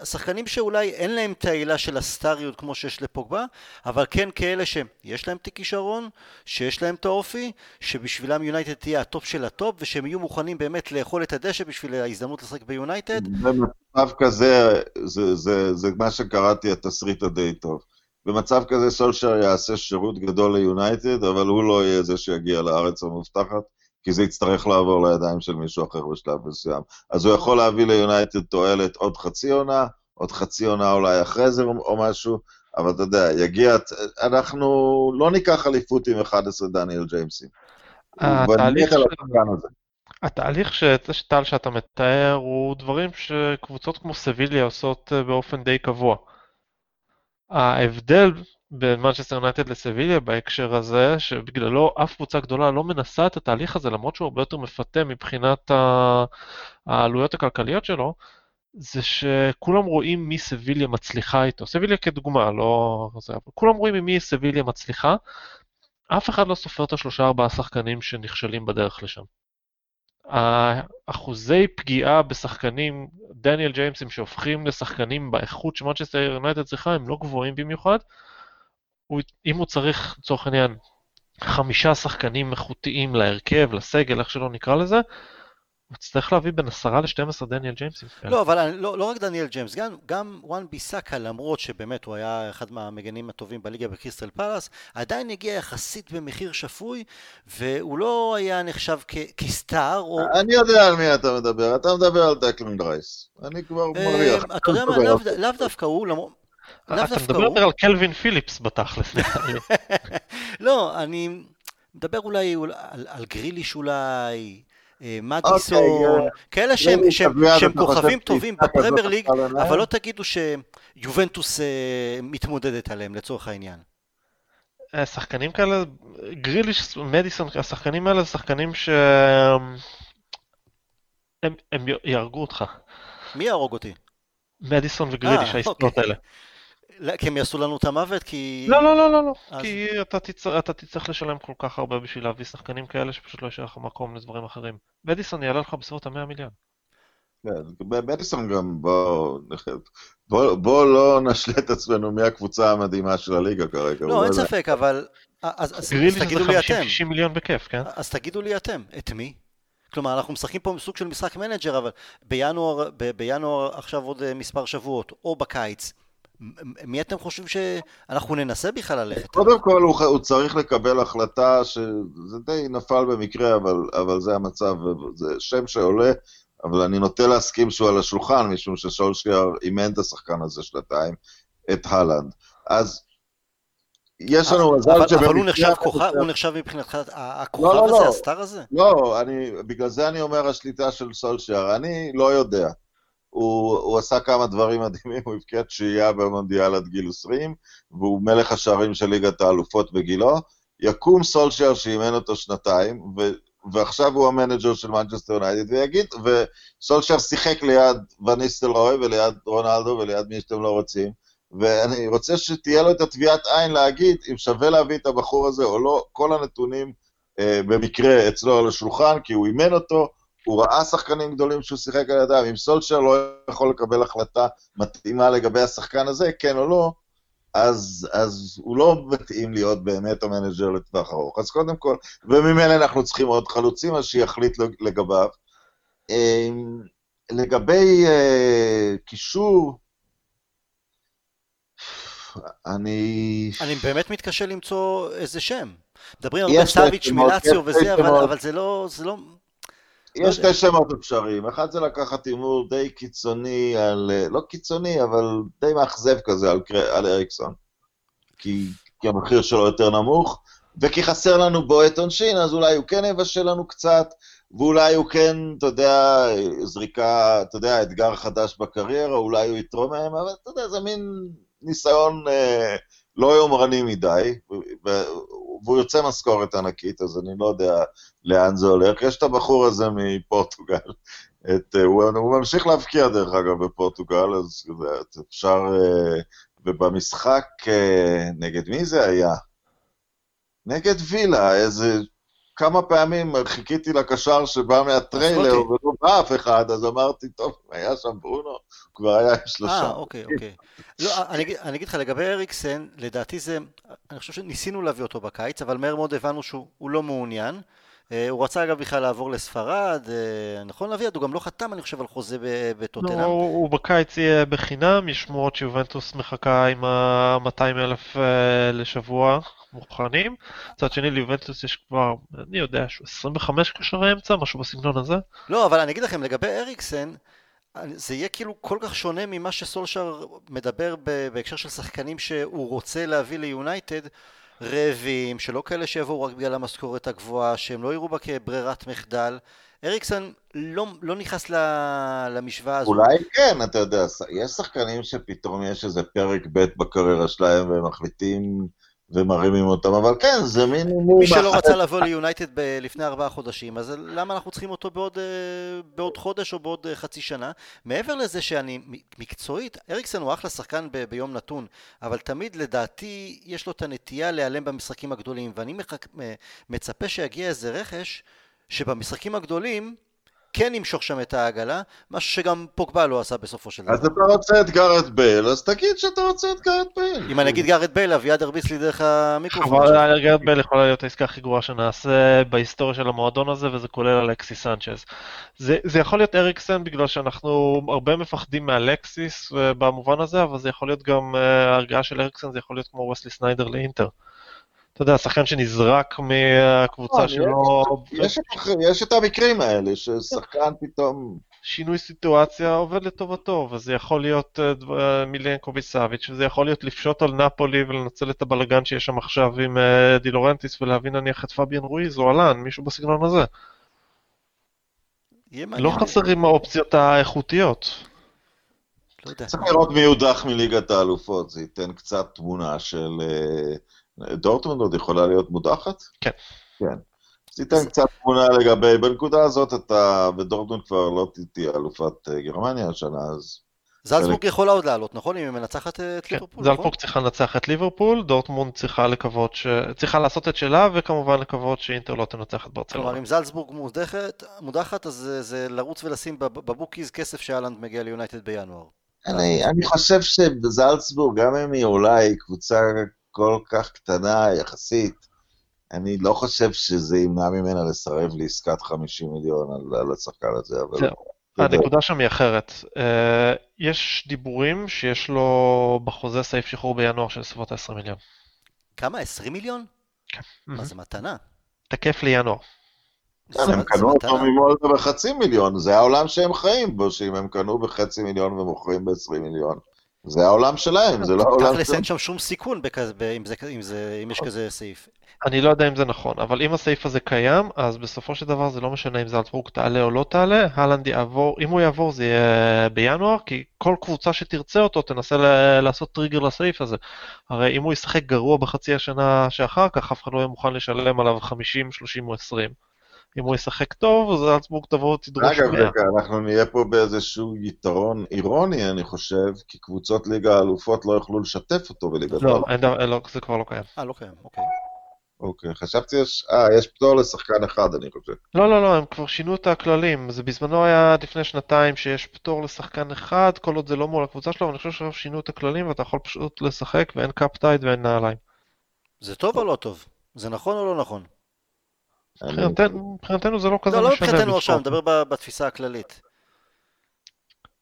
uh, שחקנים שאולי אין להם את ההילה של הסטאריות כמו שיש לפוגבה, אבל כן כאלה שיש להם את הכישרון, שיש להם את האופי, שבשבילם יונייטד תהיה הטופ של הטופ, ושהם יהיו מוכנים באמת לאכול את הדשא בשביל ההזדמנות לשחק ביונייטד. במצב כזה, זה, זה, זה, זה מה שקראתי התסריט הדי טוב. במצב כזה סולשיאר יעשה שירות גדול ליונייטד, אבל הוא לא יהיה זה שיגיע לארץ המובטחת, כי זה יצטרך לעבור לידיים של מישהו אחר בשלב מסוים. אז הוא יכול להביא ליונייטד תועלת עוד חצי עונה, עוד חצי עונה אולי אחרי זה או משהו, אבל אתה יודע, יגיע, אנחנו לא ניקח אליפות עם 11 דניאל ג'יימסים. התהליך. התהליך שטל שאתה מתאר הוא דברים שקבוצות כמו סביליה עושות אה, באופן די קבוע. ההבדל בין מנצ'סטר יונייטד לסביליה בהקשר הזה, שבגללו אף קבוצה גדולה לא מנסה את התהליך הזה, למרות שהוא הרבה יותר מפתה מבחינת העלויות הכלכליות שלו, זה שכולם רואים מי סביליה מצליחה איתו. סביליה כדוגמה, לא... כולם רואים מי סביליה מצליחה, אף אחד לא סופר את השלושה ארבעה שחקנים שנכשלים בדרך לשם. האחוזי פגיעה בשחקנים, דניאל ג'יימסים שהופכים לשחקנים באיכות שמנצ'סטר יונייטד צריכה, הם לא גבוהים במיוחד. הוא, אם הוא צריך, לצורך העניין, חמישה שחקנים איכותיים להרכב, לסגל, איך שלא נקרא לזה, הוא יצטרך להביא בין 10 ל-12 דניאל ג'יימסים. לא, אבל לא, לא רק דניאל ג'יימס, גם, גם וואן ביסאקה, למרות שבאמת הוא היה אחד מהמגנים הטובים בליגה בקריסטל פלאס, עדיין הגיע יחסית במחיר שפוי, והוא לא היה נחשב כ- כסטאר. או... אני יודע על מי אתה מדבר, אתה מדבר על דקלן רייס. אני כבר אה, מריח. אתה יודע מה, לאו דווקא הוא, למרות... אתה מדבר על קלווין פיליפס בתכלס. לא, אני מדבר אולי על גריליש אולי. אה, מדיסון, אוקיי, כאלה שהם כוכבים טובים בפרמייר ליג, אבל לא תגידו שיובנטוס אה, מתמודדת עליהם לצורך העניין. אה, שחקנים כאלה, גריליש, מדיסון, השחקנים האלה זה שחקנים ש... הם, הם יהרגו אותך. מי יהרוג אותי? מדיסון וגריליש, העסקאות אוקיי. האלה. לא, כי הם יעשו לנו את המוות, כי... לא, לא, לא, לא, לא. אז- כי אתה תצטרך, אתה תצטרך לשלם כל כך הרבה בשביל להביא שחקנים כאלה שפשוט לא יישאר לך מקום לדברים אחרים. מדיסון יעלה לך בסביבות ה-100 מיליון. כן, במדיסון גם, בוא, בוא, בוא לא נשלה את עצמנו מי הקבוצה המדהימה של הליגה כרגע. לא, אין יודע. ספק, אבל... אז, אז, אז תגידו לי אתם. 50-60 מיליון בכיף, כן? אז תגידו לי אתם, את מי? כלומר, אנחנו משחקים פה סוג של משחק מנג'ר, אבל בינואר, ב- בינואר עכשיו עוד אה, מספר שבועות, או בקיץ, מי אתם חושבים שאנחנו ננסה בכלל ללכת? קודם כל הוא, הוא צריך לקבל החלטה שזה די נפל במקרה, אבל, אבל זה המצב, זה שם שעולה, אבל אני נוטה להסכים שהוא על השולחן, משום ששולשייר אימן את השחקן הזה שנתיים, את הלנד. אז יש לנו מזל אבל, שבמקרה... אבל הוא נחשב כוכב, הוא נחשב מבחינתך הכוכב לא, הזה, לא. הסטאר הזה? לא, אני, בגלל זה אני אומר השליטה של סולשייר, אני לא יודע. הוא, הוא עשה כמה דברים מדהימים, הוא הבקיע תשיעיה במונדיאל עד גיל 20, והוא מלך השערים של ליגת האלופות בגילו. יקום סולשייר שאימן אותו שנתיים, ו, ועכשיו הוא המנג'ר של מנצ'סטר יונייטד, ויגיד, וסולשייר שיחק ליד וניסטל רוי וליד רונלדו וליד מי שאתם לא רוצים, ואני רוצה שתהיה לו את הטביעת עין להגיד אם שווה להביא את הבחור הזה או לא, כל הנתונים אה, במקרה אצלו על השולחן, כי הוא אימן אותו, הוא ראה שחקנים גדולים שהוא שיחק על ידם, אם סולשר לא יכול לקבל החלטה מתאימה לגבי השחקן הזה, כן או לא, אז, אז הוא לא מתאים להיות באמת המנג'ר לטווח ארוך. אז קודם כל, וממילא אנחנו צריכים עוד חלוצים, אז שיחליט לגביו. אה, לגבי אה, קישור, אני... אני באמת מתקשה למצוא איזה שם. מדברים הרבה יש סאביץ' יש וזה, אבל. אבל זה לא... זה לא... יש. שתי שמות אפשריים, אחד זה לקחת הימור די קיצוני על, אה, לא קיצוני, אבל די מאכזב כזה על, על אריקסון, כי, כי המחיר שלו יותר נמוך, וכי חסר לנו בועט עונשין, אז אולי הוא כן יבשל לנו קצת, ואולי הוא כן, אתה יודע, זריקה, אתה יודע, אתגר חדש בקריירה, אולי הוא יתרומם, אבל אתה יודע, זה מין ניסיון אה, לא יומרני מדי, והוא יוצא משכורת ענקית, אז אני לא יודע לאן זה הולך. יש את הבחור הזה מפורטוגל, את, אה, הוא, הוא ממשיך להבקיע דרך אגב בפורטוגל, אז אפשר... אה, ובמשחק, אה, נגד מי זה היה? נגד וילה, איזה כמה פעמים חיכיתי לקשר שבא מהטריילר. ולא בא אף אחד, אז אמרתי, טוב, היה שם ברונו, כבר היה עם שלושה. אה, אוקיי, אוקיי. לא, אני, אני אגיד לך, לגבי אריקסן, לדעתי זה, אני חושב שניסינו להביא אותו בקיץ, אבל מהר מאוד הבנו שהוא הוא לא מעוניין. אה, הוא רצה אגב בכלל לעבור לספרד, אה, נכון אביעד? הוא גם לא חתם, אני חושב, על חוזה ב- לא, בטוטנאם. הוא הוא בקיץ יהיה בחינם, יש שמועות שיובנטוס מחכה עם ה-200 אלף אה, לשבוע מוכנים. מצד שני ליובנטוס יש כבר, אני יודע, שהוא 25 קשרי אמצע, משהו בסגנון הזה. לא, אבל אני אגיד לכם, לגבי אריקסן, זה יהיה כאילו כל כך שונה ממה שסולשר מדבר בהקשר של שחקנים שהוא רוצה להביא ליונייטד, רעבים, שלא כאלה שיבואו רק בגלל המשכורת הגבוהה, שהם לא יראו בה כברירת מחדל. אריקסן לא, לא נכנס ל- למשוואה הזו. אולי כן, אתה יודע, יש שחקנים שפתאום יש איזה פרק ב' בקריירה שלהם והם מחליטים ומרימים אותם, אבל כן, זה מין... מי שלא רצה לבוא ליונייטד ב- לפני ארבעה חודשים, אז למה אנחנו צריכים אותו בעוד, אה, בעוד חודש או בעוד אה, חצי שנה? מעבר לזה שאני, מקצועית, אריקסן הוא אחלה שחקן ב- ביום נתון, אבל תמיד לדעתי יש לו את הנטייה להיעלם במשחקים הגדולים, ואני מחק, מ- מצפה שיגיע איזה רכש שבמשחקים הגדולים כן ימשוך שם את העגלה, משהו שגם פוגבה לא עשה בסופו של אז דבר. אתה רוצה את גארת' בייל, אז תגיד שאתה רוצה את גארת' בייל. אם אני אגיד גארת' בייל, אביעד הרביץ לי דרך המיקרופון. אבל. גארת' בייל יכולה להיות העסקה הכי גרועה שנעשה בהיסטוריה של המועדון הזה, וזה כולל אלכסיס סנצ'ז. זה, זה יכול להיות אריקסן בגלל שאנחנו הרבה מפחדים מאלקסיס אה, במובן הזה, אבל זה יכול להיות גם, אה, ההרגעה של אריקסן זה יכול להיות כמו וסלי סניידר לאינטר. אתה יודע, שחקן שנזרק מהקבוצה נכון, שלו, יש את- יש את המקרים האלה, ששחקן פתאום... שינוי סיטואציה עובד לטובתו, וזה יכול להיות אה, אה, מילנקוביץ' סאביץ', וזה יכול להיות לפשוט על נאפולי ולנצל את הבלגן שיש שם עכשיו עם אה, דה לאורנטיס ולהביא נניח את פביאן רואיז או אלן, מישהו בסגנון הזה. לא. חסרים האופציות האיכותיות. לא. צריך לראות מי יודח מליגת האלופות, זה ייתן קצת תמונה של... אה, דורטמונד עוד יכולה להיות מודחת? כן. כן. זה ייתן קצת תמונה לגבי, בנקודה הזאת אתה, ודורטמונד כבר לא תהיה אלופת אה, גרמניה השנה, אז זלצבורג יכולה עוד לעלות, נכון? אם היא מנצחת את כן, ליברפול, נכון? זלצבורג צריכה לנצח את ליברפול, דורטמונד צריכה לקוות ש... צריכה לעשות את שלה, וכמובן לקוות שאינטר לא תנצח את ברצלונה. כלומר, אם זלצבורג מודחת, אז זה, זה לרוץ ולשים בב- בבוקיז כסף שהאלנד מגיע ליונייטד בינואר. אני, אני חושב שבזלצבורג, גם אם היא אולי קבוצה כל כך קטנה יחסית, אני לא חושב שזה ימנע ממנה לסרב לעסקת 50 מיליון על, על השחקן הזה, אבל... הנקודה שם היא אחרת. אה, יש דיבורים שיש לו בחוזה סעיף שחרור בינואר של סביבות ה-20 מיליון. כמה? 20 מיליון? כן. מה זה מתנה? תקף לינואר. הם קנו אותו. ממולדה בחצי מיליון, זה העולם שהם חיים בו, שאם הם קנו בחצי מיליון ומוכרים ב-20 מיליון, זה העולם שלהם, זה לא העולם תכלס שלהם. אין שם שום סיכון בכזה- ב- אם זה- אם זה- אם יש כזה סעיף. אני לא יודע אם זה נכון, אבל אם הסעיף הזה קיים, אז בסופו של דבר זה לא משנה אם זלצבורג תעלה או לא תעלה, הלנד יעבור, אם הוא יעבור זה יהיה בינואר, כי כל קבוצה שתרצה אותו תנסה ל- לעשות טריגר לסעיף הזה. הרי אם הוא ישחק גרוע בחצי השנה שאחר כך, אף אחד לא יהיה מוכן לשלם עליו 50, 30 או 20. אם הוא ישחק טוב, אז זלצבורג תבוא ותדרוש אגב, 100. רגע, אנחנו נהיה פה באיזשהו יתרון אירוני, אני חושב, כי קבוצות ליגה האלופות לא יוכלו לשתף אותו בליגת לא, האלופות. אין דבר- לא, זה כבר לא קיים. אה, לא קיים, אוקיי. אוקיי, חשבתי, יש, אה, יש פטור לשחקן אחד, אני חושב. לא, לא, לא, הם כבר שינו את הכללים. זה בזמנו היה עד לפני שנתיים שיש פטור לשחקן אחד, כל עוד זה לא מול הקבוצה שלו, אבל אני חושב שעכשיו שינו את הכללים ואתה יכול פשוט לשחק ואין קאפ טייד ואין נעליים. זה טוב או לא טוב? זה נכון או לא נכון? מבחינתנו זה לא כזה לא, לא משנה. מבחינתנו עכשיו. אני מדבר ב- בתפיסה הכללית.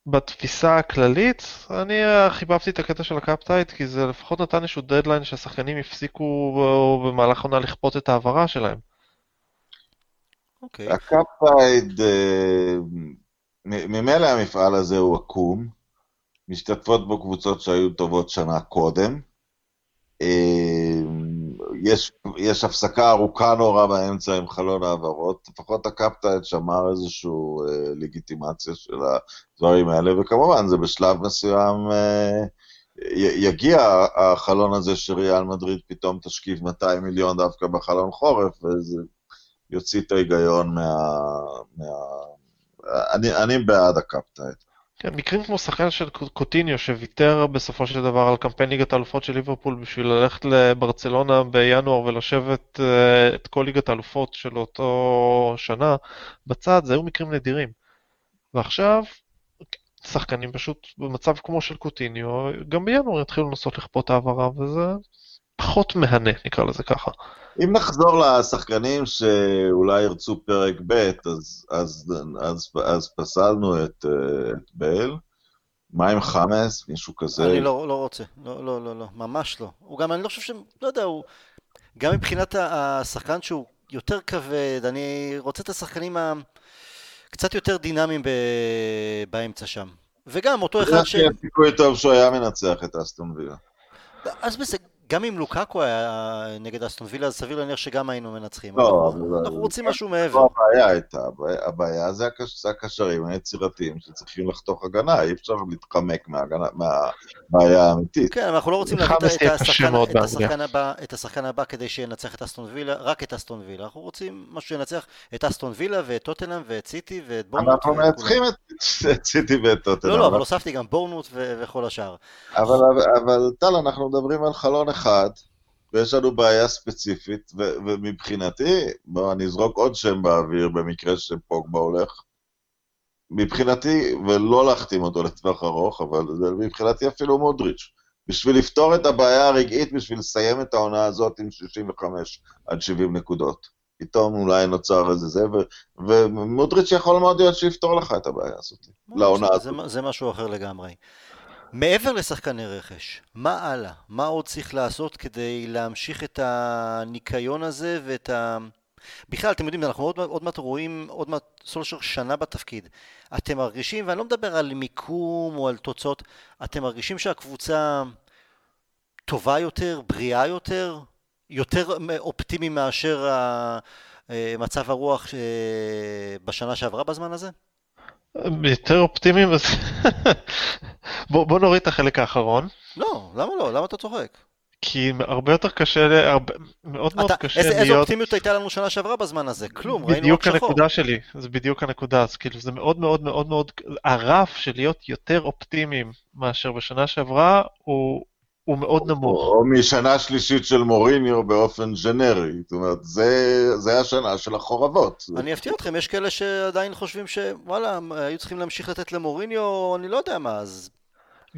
בתפיסה הכללית, אני אה, חיבבתי את הקטע של ה cup tied, כי זה לפחות נתן איזשהו דדליין שהשחקנים הפסיקו אה, במהלך העונה לכפות את ההעברה שלהם. אוקיי. ה cup tied, אה, מ- ממילא המפעל הזה הוא עקום, משתתפות בו קבוצות שהיו טובות שנה קודם. יש, יש הפסקה ארוכה נורא באמצע עם חלון העברות, לפחות הקפטייד שמר איזושהי אה, לגיטימציה של הדברים האלה, וכמובן זה בשלב מסוים אה, י- יגיע החלון הזה שריאל מדריד פתאום תשכיב 200 מיליון דווקא בחלון חורף, וזה יוציא את ההיגיון מה... מה... אני, אני בעד הקפטייד. כן, מקרים כמו שחקן של קו- קוטיניו שוויתר בסופו של דבר על קמפיין ליגת האלופות של ליברפול בשביל ללכת לברצלונה בינואר ולשבת אה, את כל ליגת האלופות של אותו שנה בצד, זה היו מקרים נדירים. ועכשיו שחקנים פשוט במצב כמו של קוטיניו, גם בינואר יתחילו לנסות לכפות העברה וזה פחות מהנה נקרא לזה ככה. אם נחזור לשחקנים שאולי ירצו פרק ב', אז, אז, אז, אז פסלנו את, אה, את בייל. מה עם חמאס? מישהו כזה? אני לא, לא רוצה, לא, לא, לא, לא, ממש לא. הוא גם, אני לא חושב ש... לא יודע, הוא... גם מבחינת השחקן שהוא יותר כבד, אני רוצה את השחקנים ה... קצת יותר דינמיים ב... באמצע שם. וגם אותו אחד ש... יש סיכוי טוב שהוא היה מנצח את אסטון וילה. אז בסדר, גם אם לוקקו היה נגד אסטון וילה, אז סביר להניח שגם היינו מנצחים. לא, אנחנו, אבל- אנחנו רוצים משהו מעבר. לא הבעיה הייתה, הבעיה- זה הקש- זה הקשרים היצירתיים שצריכים לחתוך הגנה, אי אפשר להתחמק מהבעיה האמיתית. כן, אנחנו לא רוצים להביא את- השחקן- הבא- את השחקן הבא כדי שינצח את אסטון וילה, רק את אסטון וילה. אנחנו רוצים משהו שינצח את אסטון וילה ואת טוטנאם ואת סיטי ואת בורנוט. אנחנו מנצחים. את את סיטי ואת טוטנאם. לא, לא, אבל הוספתי גם בורנוט ו- וכל השאר. אבל, אבל טל, אנחנו מדברים על חלון אחד, ויש לנו בעיה ספציפית, ו, ומבחינתי, בוא אני אזרוק עוד שם באוויר במקרה שפוגבה הולך. מבחינתי, ולא להחתים אותו לטווח ארוך, אבל זה מבחינתי אפילו מודריץ'. בשביל לפתור את הבעיה הרגעית, בשביל לסיים את העונה הזאת עם 65 עד 70 נקודות. פתאום אולי נוצר איזה זה, ו- ומודריץ' יכול מאוד להיות שיפתור לך את הבעיה הזאת, לעונה זה, הזאת. זה משהו אחר לגמרי. מעבר לשחקני רכש, מה הלאה? מה עוד צריך לעשות כדי להמשיך את הניקיון הזה ואת ה... בכלל, אתם יודעים, אנחנו עוד, עוד מעט רואים, עוד מעט סולשר שנה בתפקיד. אתם מרגישים, ואני לא מדבר על מיקום או על תוצאות, אתם מרגישים שהקבוצה טובה יותר, בריאה יותר, יותר אופטימי מאשר אה, מצב הרוח אה, בשנה שעברה בזמן הזה? יותר אופטימיים, אז בוא, בוא נוריד את החלק האחרון. לא, למה לא? למה אתה צוחק? כי הרבה יותר קשה, הרבה, מאוד מאוד אתה, קשה איזה, להיות... איזה אופטימיות הייתה לנו שנה שעברה בזמן הזה? כלום, ראינו רק בדיוק שחור. הנקודה שלי, זה בדיוק הנקודה, אז כאילו זה מאוד מאוד מאוד מאוד, הרף של להיות יותר אופטימיים מאשר בשנה שעברה הוא, הוא מאוד נמוך. או משנה שלישית של מוריניו באופן ג'נרי. זאת אומרת, זה, זה השנה של החורבות. אני אפתיע אתכם, יש כאלה שעדיין חושבים שוואלה, היו צריכים להמשיך לתת למוריניו, אני לא יודע מה, אז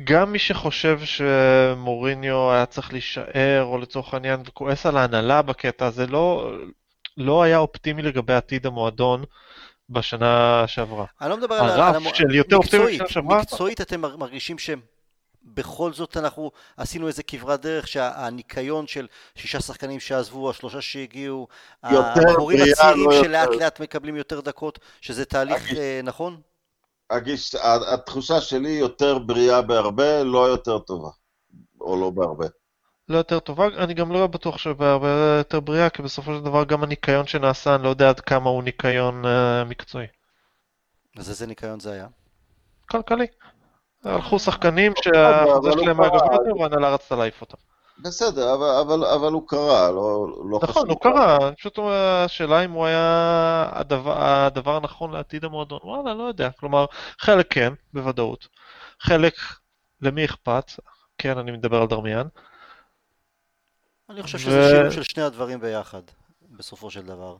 גם מי שחושב שמוריניו היה צריך להישאר, או לצורך העניין, וכועס על ההנהלה בקטע הזה, לא, לא היה אופטימי לגבי עתיד המועדון בשנה שעברה. אני לא מדבר על... הרף על של יותר אופטימי בשנה שעברה? מקצועית אתם מר- מרגישים שבכל זאת אנחנו עשינו איזה כברת דרך שהניקיון של שישה שחקנים שעזבו, השלושה שהגיעו, הבחורים הצעירים לא יותר. שלאט לאט מקבלים יותר דקות, שזה תהליך אגיד- אה, נכון? הגיש, התחושה שלי יותר בריאה בהרבה, לא יותר טובה. או לא בהרבה. לא יותר טובה, אני גם לא בטוח שבהרבה יותר בריאה, כי בסופו של דבר גם הניקיון שנעשה, אני לא יודע עד כמה הוא ניקיון אה, מקצועי. אז איזה ניקיון זה היה? כלכלי. הלכו שחקנים שהחוזה שלהם היה. גבוה יותר, וההנהלה רצתה להעיף אותם. בסדר, אבל, אבל, אבל הוא קרה, לא, לא חשוב. נכון, הוא קרה, אני פשוט אומר, השאלה אם הוא היה הדבר, הדבר הנכון לעתיד המועדון, וואלה, לא יודע. כלומר, חלק כן, בוודאות. חלק, למי אכפת? כן, אני מדבר על דרמיאן. אני חושב ו- שזה שילוב של שני הדברים ביחד, בסופו של דבר.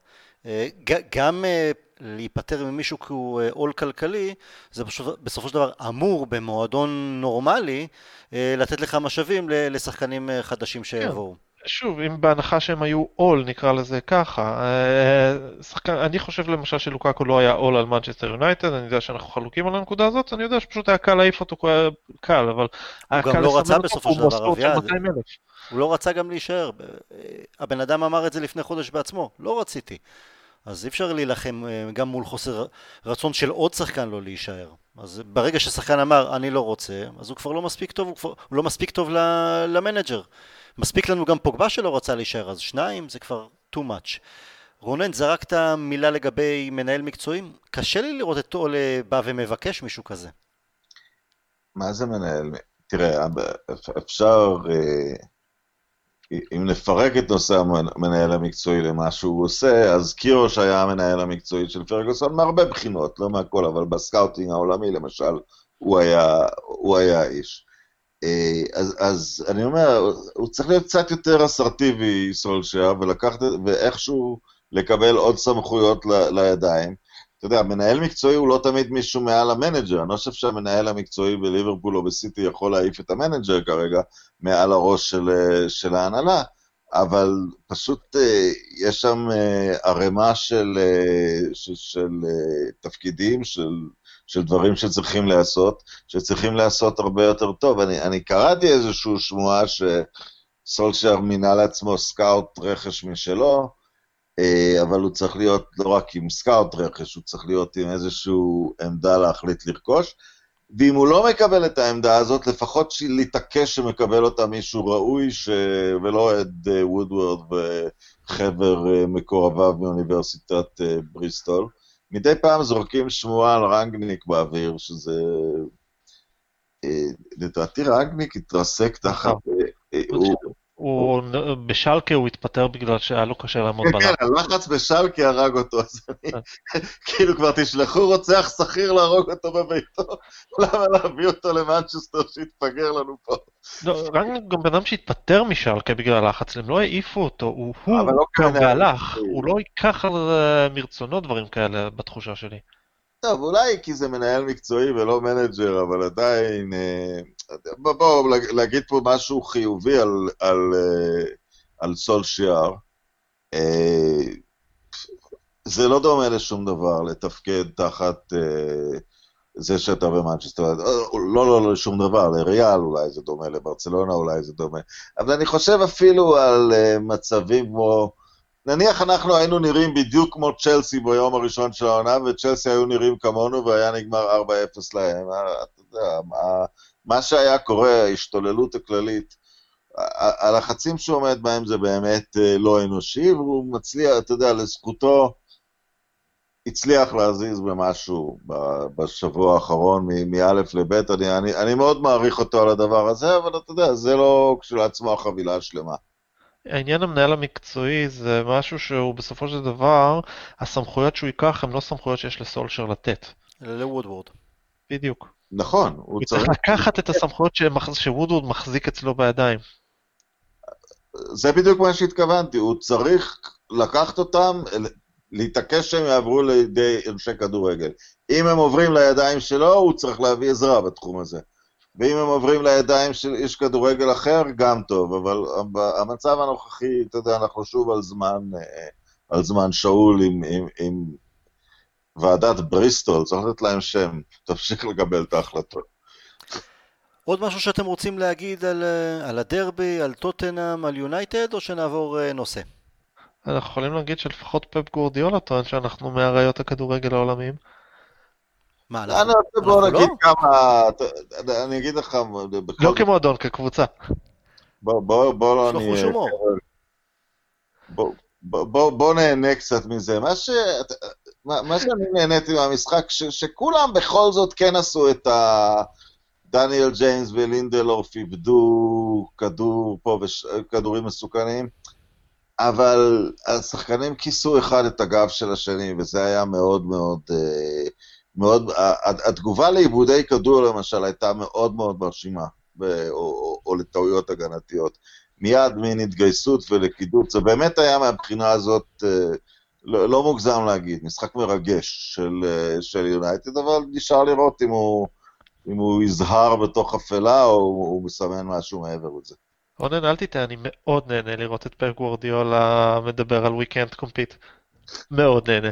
אה, גם אה, להיפטר ממישהו כי הוא אה, עול כלכלי, זה פשוט, בסופו של דבר אמור במועדון נורמלי לתת לך משאבים לשחקנים חדשים שיבואו. שוב, אם בהנחה שהם היו עול, נקרא לזה ככה, אה, שחקן, אני חושב למשל שלוקקו לא היה עול על מנצ'סטר יונייטד, אני יודע שאנחנו חלוקים על הנקודה הזאת, אני יודע שפשוט היה קל להעיף אותו, קל, אבל היה גם לא רצה בסופו הוא של דבר, אביעד. 200,000. הוא לא רצה גם להישאר. אה, הבן אדם אמר את זה לפני חודש בעצמו, לא רציתי. אז אי אפשר להילחם אה, גם מול חוסר רצון של עוד שחקן לא להישאר. אז ברגע ששחקן אמר אני לא רוצה, אז הוא כבר לא מספיק טוב, הוא, כבר, הוא לא מספיק טוב למנג'ר. מספיק לנו גם פוגבה שלא רצה להישאר, אז שניים זה כבר too much. רונן, זרקת מילה לגבי מנהל מקצועי? קשה לי לראות את אולה בא ומבקש מישהו כזה. מה זה מנהל? תראה, אפשר, אה, אם נפרק את נושא המנהל המקצועי למה שהוא עושה, אז קירוש היה המנהל המקצועי של פרגוסון מהרבה בחינות, לא מהכל, אבל ב scouting העולמי למשל, הוא היה, הוא היה האיש. אה, אז, אז אני אומר, הוא צריך להיות קצת יותר אסרטיבי, סולשייר, ולקחת, ואיכשהו לקבל עוד סמכויות ל, לידיים. אתה יודע, מנהל מקצועי הוא לא תמיד מישהו מעל המנג'ר, אני לא חושב שהמנהל המקצועי בליברפול או בסיטי יכול להעיף את המנג'ר כרגע מעל הראש של, של ההנהלה, אבל פשוט אה, יש שם אה, ערימה של, של, של תפקידים, של, של דברים שצריכים להיעשות, שצריכים להיעשות הרבה יותר טוב. אני, אני קראתי איזושהי שמועה שסולשיאר מינה לעצמו scout רכש משלו, אבל הוא צריך להיות לא רק עם scout רכש, הוא צריך להיות עם איזושהי עמדה להחליט לרכוש. ואם הוא לא מקבל את העמדה הזאת, לפחות להתעקש שמקבל אותה מישהו ראוי, ש... ולא את וודוורד וחבר מקורביו מאוניברסיטת בריסטול. מדי פעם זורקים שמועה על ראנגניק באוויר, שזה... לדעתי ראנגניק התרסק תחת... הוא... הוא, בשלקה הוא התפטר בגלל שהיה לו קשה לעמוד בלחץ. כן, הלחץ בשלקה הרג אותו, אז אני, כאילו כבר תשלחו רוצח שכיר להרוג אותו בביתו, למה להביא אותו למנצ'סטר שיתפגר לנו פה? לא, רק גם בן אדם שהתפטר משלקה בגלל הלחץ, הם לא העיפו אותו, הוא לא קם והלך, הוא לא ייקח על מרצונו דברים כאלה בתחושה שלי. טוב, אולי כי זה מנהל מקצועי ולא מנג'ר, אבל עדיין... בואו בוא, להגיד פה משהו חיובי על, על, על סולשיאר. זה לא דומה לשום דבר, לתפקד תחת זה שאתה במנצ'סטר. לא, לא, לא לשום דבר, לריאל אולי זה דומה, לברצלונה אולי זה דומה. אבל אני חושב אפילו על מצבים כמו... נניח אנחנו היינו נראים בדיוק כמו צ'לסי ביום הראשון של העונה, וצ'לסי היו נראים כמונו והיה נגמר 4-0 להם. אתה יודע, מה, מה שהיה קורה, ההשתוללות הכללית, הלחצים שהוא עומד בהם זה באמת לא אנושי, והוא מצליח, אתה יודע, לזכותו, הצליח להזיז במשהו בשבוע האחרון מ- מאלף לבית, אני, אני, אני מאוד מעריך אותו על הדבר הזה, אבל אתה יודע, זה לא כשלעצמו החבילה השלמה. העניין המנהל המקצועי זה משהו שהוא בסופו של דבר, הסמכויות שהוא ייקח הן לא סמכויות שיש לסולשר לתת. לוודוורד. בדיוק. נכון, הוא הוא צריך, צריך לקחת את הסמכויות שוודווד מחזיק אצלו בידיים. זה בדיוק מה שהתכוונתי, הוא צריך לקחת אותם, להתעקש שהם יעברו לידי אנשי כדורגל. אם הם עוברים לידיים שלו, הוא צריך להביא עזרה בתחום הזה. ואם הם עוברים לידיים של איש כדורגל אחר, גם טוב, אבל המצב הנוכחי, אתה יודע, אנחנו שוב על זמן, אה, על זמן שאול עם, עם, עם ועדת בריסטול, צריך לתת להם שם, תמשיך לקבל את ההחלטות. עוד משהו שאתם רוצים להגיד על, אה, על הדרבי, על טוטנאם, על יונייטד, או שנעבור אה, נושא? אנחנו יכולים להגיד שלפחות פפ גורדיאלה טוען שאנחנו מאריות הכדורגל העולמיים. מה, אני אנחנו, רוצה בוא נגיד לא? כמה, אני אגיד לך, לא כמועדון, כקבוצה. בוא, בוא, בוא לא הומור. בוא, נהנה קצת מזה. מה, ש... מה, מה שאני נהניתי מהמשחק, ש... שכולם בכל זאת כן עשו את ה... דניאל ג'יימס ולינדלורף איבדו כדור פה, וש... כדורים מסוכנים, אבל השחקנים כיסו אחד את הגב של השני, וזה היה מאוד מאוד... אה, מאוד התגובה לאיבודי כדור למשל הייתה מאוד מאוד מרשימה, או, או, או לטעויות הגנתיות. מיד מין התגייסות ולכידות, זה באמת היה מהבחינה הזאת, אה, לא, לא מוגזם להגיד, משחק מרגש של, אה, של יונייטד, אבל נשאר לראות אם הוא, אם הוא יזהר בתוך אפלה או הוא מסמן משהו מעבר לזה. רונן, אל תטעה, אני מאוד נהנה לראות את פפ גורדיאלה מדבר על weekend compete. מאוד נהנה.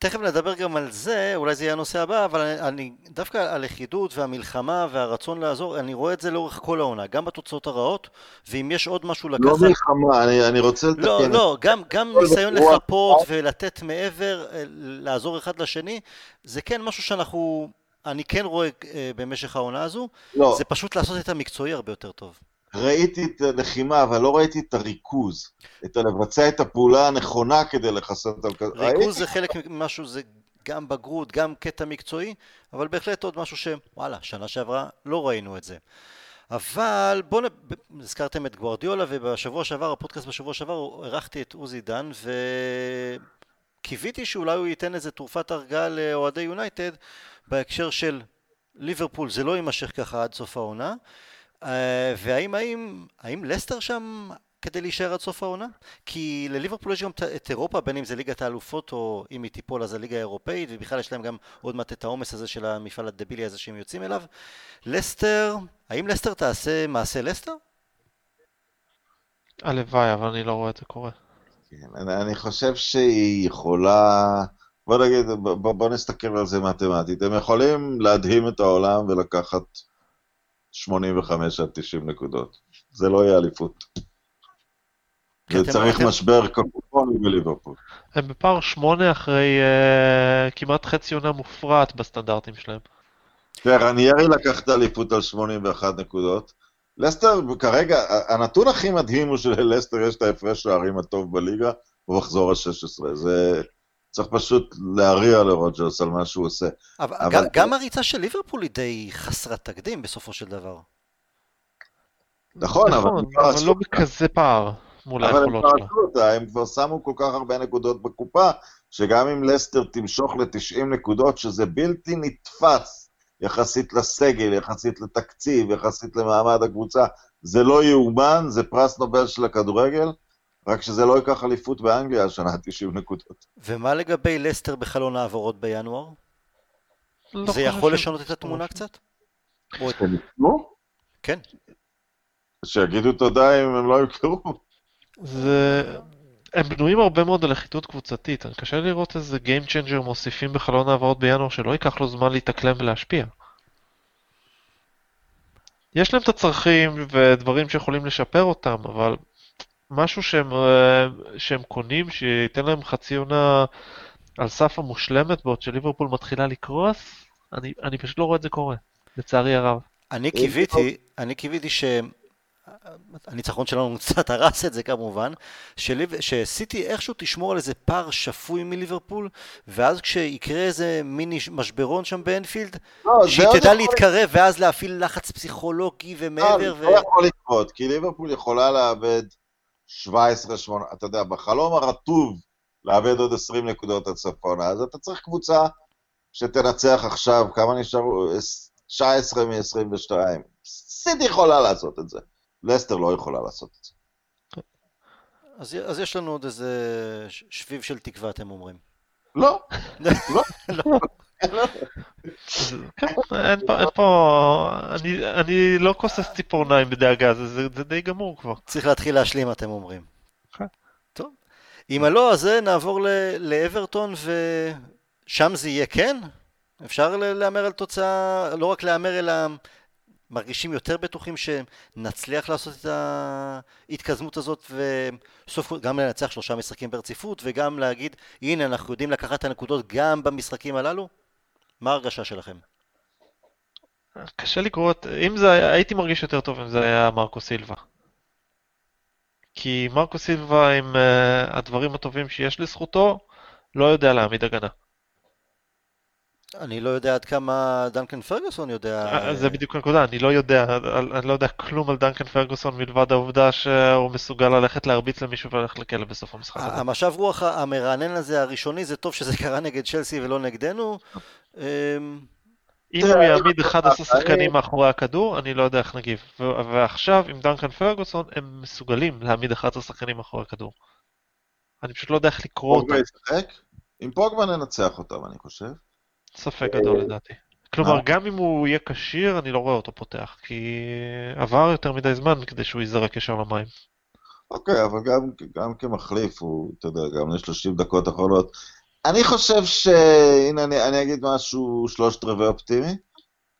תכף נדבר גם על זה, אולי זה יהיה הנושא הבא, אבל אני, אני דווקא הלכידות והמלחמה והרצון לעזור, אני רואה את זה לאורך כל העונה, גם בתוצאות הרעות, ואם יש עוד משהו לא לקחת... מלחמה, אני, אני רוצה לתקן לא, לא, גם, גם ניסיון לחפות ולתת מעבר, אה, לעזור אחד לשני, זה כן משהו שאנחנו, אני כן רואה אה, במשך העונה הזו, לא, זה פשוט לעשות את המקצועי הרבה יותר טוב. ראיתי את הלחימה, אבל לא ראיתי את הריכוז, את לבצע את הפעולה הנכונה כדי לכסות על כזה. ריכוז זה חלק ממשהו, זה גם בגרות, גם קטע מקצועי, אבל בהחלט עוד משהו שוואלה, שנה שעברה לא ראינו את זה. אבל בואו, נ- הזכרתם את גוורדיולה, ובשבוע שעבר, הפודקאסט בשבוע שעבר, אירחתי את עוזי דן, וקיוויתי שאולי הוא ייתן איזה תרופת הרגעה לאוהדי יונייטד, בהקשר של ליברפול, זה לא יימשך ככה עד סוף העונה, והאם האם, האם לסטר שם כדי להישאר עד סוף העונה? כי לליברפול יש גם את- את אירופה, בין אם זה ליגת האלופות או אם היא תיפול אז הליגה האירופאית, ובכלל יש להם גם עוד מעט את העומס הזה של המפעל הדבילי הזה שהם יוצאים אליו. לסטר, האם לסטר תעשה מעשה לסטר? הלוואי, אבל אני לא רואה את זה קורה. כן, אני, אני חושב שהיא יכולה... בוא נגיד, בוא, בוא נסתכל על זה מתמטית. הם יכולים להדהים את העולם ולקחת 85 עד 90 נקודות. זה לא יהיה אליפות. אתם- וצריך אתם- משבר קפופוני בליברפול. הם בפער שמונה אחרי uh, כמעט חצי עונה מופרעת בסטנדרטים שלהם. תראה, רניירי לקח את האליפות על 81 נקודות. לסטר, כרגע, הנתון הכי מדהים הוא שללסטר יש את ההפרש שערים הטוב בליגה, הוא מחזור ה-16. זה... צריך פשוט להריע לרוג'רס על מה שהוא עושה. אבל, אבל- גם, גם הריצה של ליברפול היא די חסרת תקדים בסופו של דבר. נכון, אבל... נכון, אבל עשו לא. בכזה פער מול אבל הם היכולות כבר אותה, הם כבר שמו כל כך הרבה נקודות בקופה, שגם אם לסטר תמשוך ל-90 נקודות, שזה בלתי נתפס יחסית לסגל, יחסית לתקציב, יחסית למעמד הקבוצה, זה לא יאומן, זה פרס נובל של הכדורגל, רק שזה לא ייקח אליפות באנגליה השנה, 90 נקודות. ומה לגבי לסטר בחלון העברות בינואר? לא זה יכול לשנות את התמונה. קצת? או את... יקנו? כן. שיגידו תודה אם הם לא ימכרו. זה... הם בנויים הרבה מאוד על לכידות קבוצתית, אני קשה לראות איזה Game Changer מוסיפים בחלון העברות בינואר שלא ייקח לו זמן להתאקלם ולהשפיע. יש להם את הצרכים ודברים שיכולים לשפר אותם, אבל משהו שהם, אה, שהם קונים שייתן להם חצי עונה על סף המושלמת בעוד שליברפול מתחילה לקרוס, אני, אני פשוט לא רואה את זה קורה, לצערי הרב. אני קיוויתי, אני קיוויתי ש... הניצחון שלנו קצת הרס את זה כמובן, שליב, שסיטי איכשהו תשמור על איזה פער שפוי מליברפול, ואז כשיקרה איזה מיני משברון שם באנפילד, לא, שהיא תדע יכול להתקרב ואז להפעיל לחץ פסיכולוגי לא, ומעבר. זה לא יכול לקרות, כי ליברפול יכולה לאבד 17, 8, אתה יודע, בחלום הרטוב לאבד עוד 20 נקודות עד צפונה, אז אתה צריך קבוצה שתנצח עכשיו, כמה נשארו? 19 מ-22. סיטי יכולה לעשות את זה. לסטר לא יכולה לעשות את זה. אז, אז יש לנו עוד איזה שביב של תקווה, אתם אומרים. לא, אז, כן, אין פה, אני, לא כוסס ציפורניים בדאגה, זה, די גמור כבר. צריך להתחיל להשלים, אתם אומרים. כן. טוב. אם הלא, אז נעבור לאברטון, ושם זה יהיה כן? אפשר להמר על תוצאה, לא רק להמר, אלא מרגישים יותר בטוחים שנצליח לעשות את ההתקדמות הזאת, וסוף גם לנצח שלושה משחקים ברציפות, וגם להגיד, הנה, אנחנו יודעים לקחת את הנקודות גם במשחקים הללו? מה ההרגשה שלכם? קשה לקרוא. אם זה היה... הייתי מרגיש יותר טוב אם זה היה מרקו סילבה. כי מרקו סילבה עם uh, הדברים הטובים שיש לזכותו, לא יודע להעמיד הגנה. אני לא יודע עד כמה דנקן פרגוסון יודע... אה, זה בדיוק הנקודה, אני לא יודע, אני לא יודע כלום על דנקן פרגוסון מלבד העובדה שהוא מסוגל ללכת להרביץ למישהו וללכת לכלא בסוף המשחק הזה. המשב רוח המרענן הזה הראשוני, זה טוב שזה קרה נגד צ'לסי ולא נגדנו. אמ, אם הוא יעמיד 11 שחקנים מאחורי הכדור, אני לא יודע איך נגיב. ועכשיו, עם דנקן פרגוסון, הם מסוגלים להעמיד 11 שחקנים מאחורי הכדור. אני פשוט לא יודע איך לקרוא אותם. פוגבה ישחק? עם פוגבה ננצח אותם, אני חושב. ספק גדול לדעתי. כלומר, גם אם הוא יהיה כשיר, אני לא רואה אותו פותח, כי עבר יותר מדי זמן כדי שהוא ייזרק ישר למים. אוקיי, אבל גם, גם כמחליף, הוא, אתה יודע, גם ל-30 דקות אחרונות. אני חושב ש... הנה, אני, אני אגיד משהו שלושת רבעי אופטימי,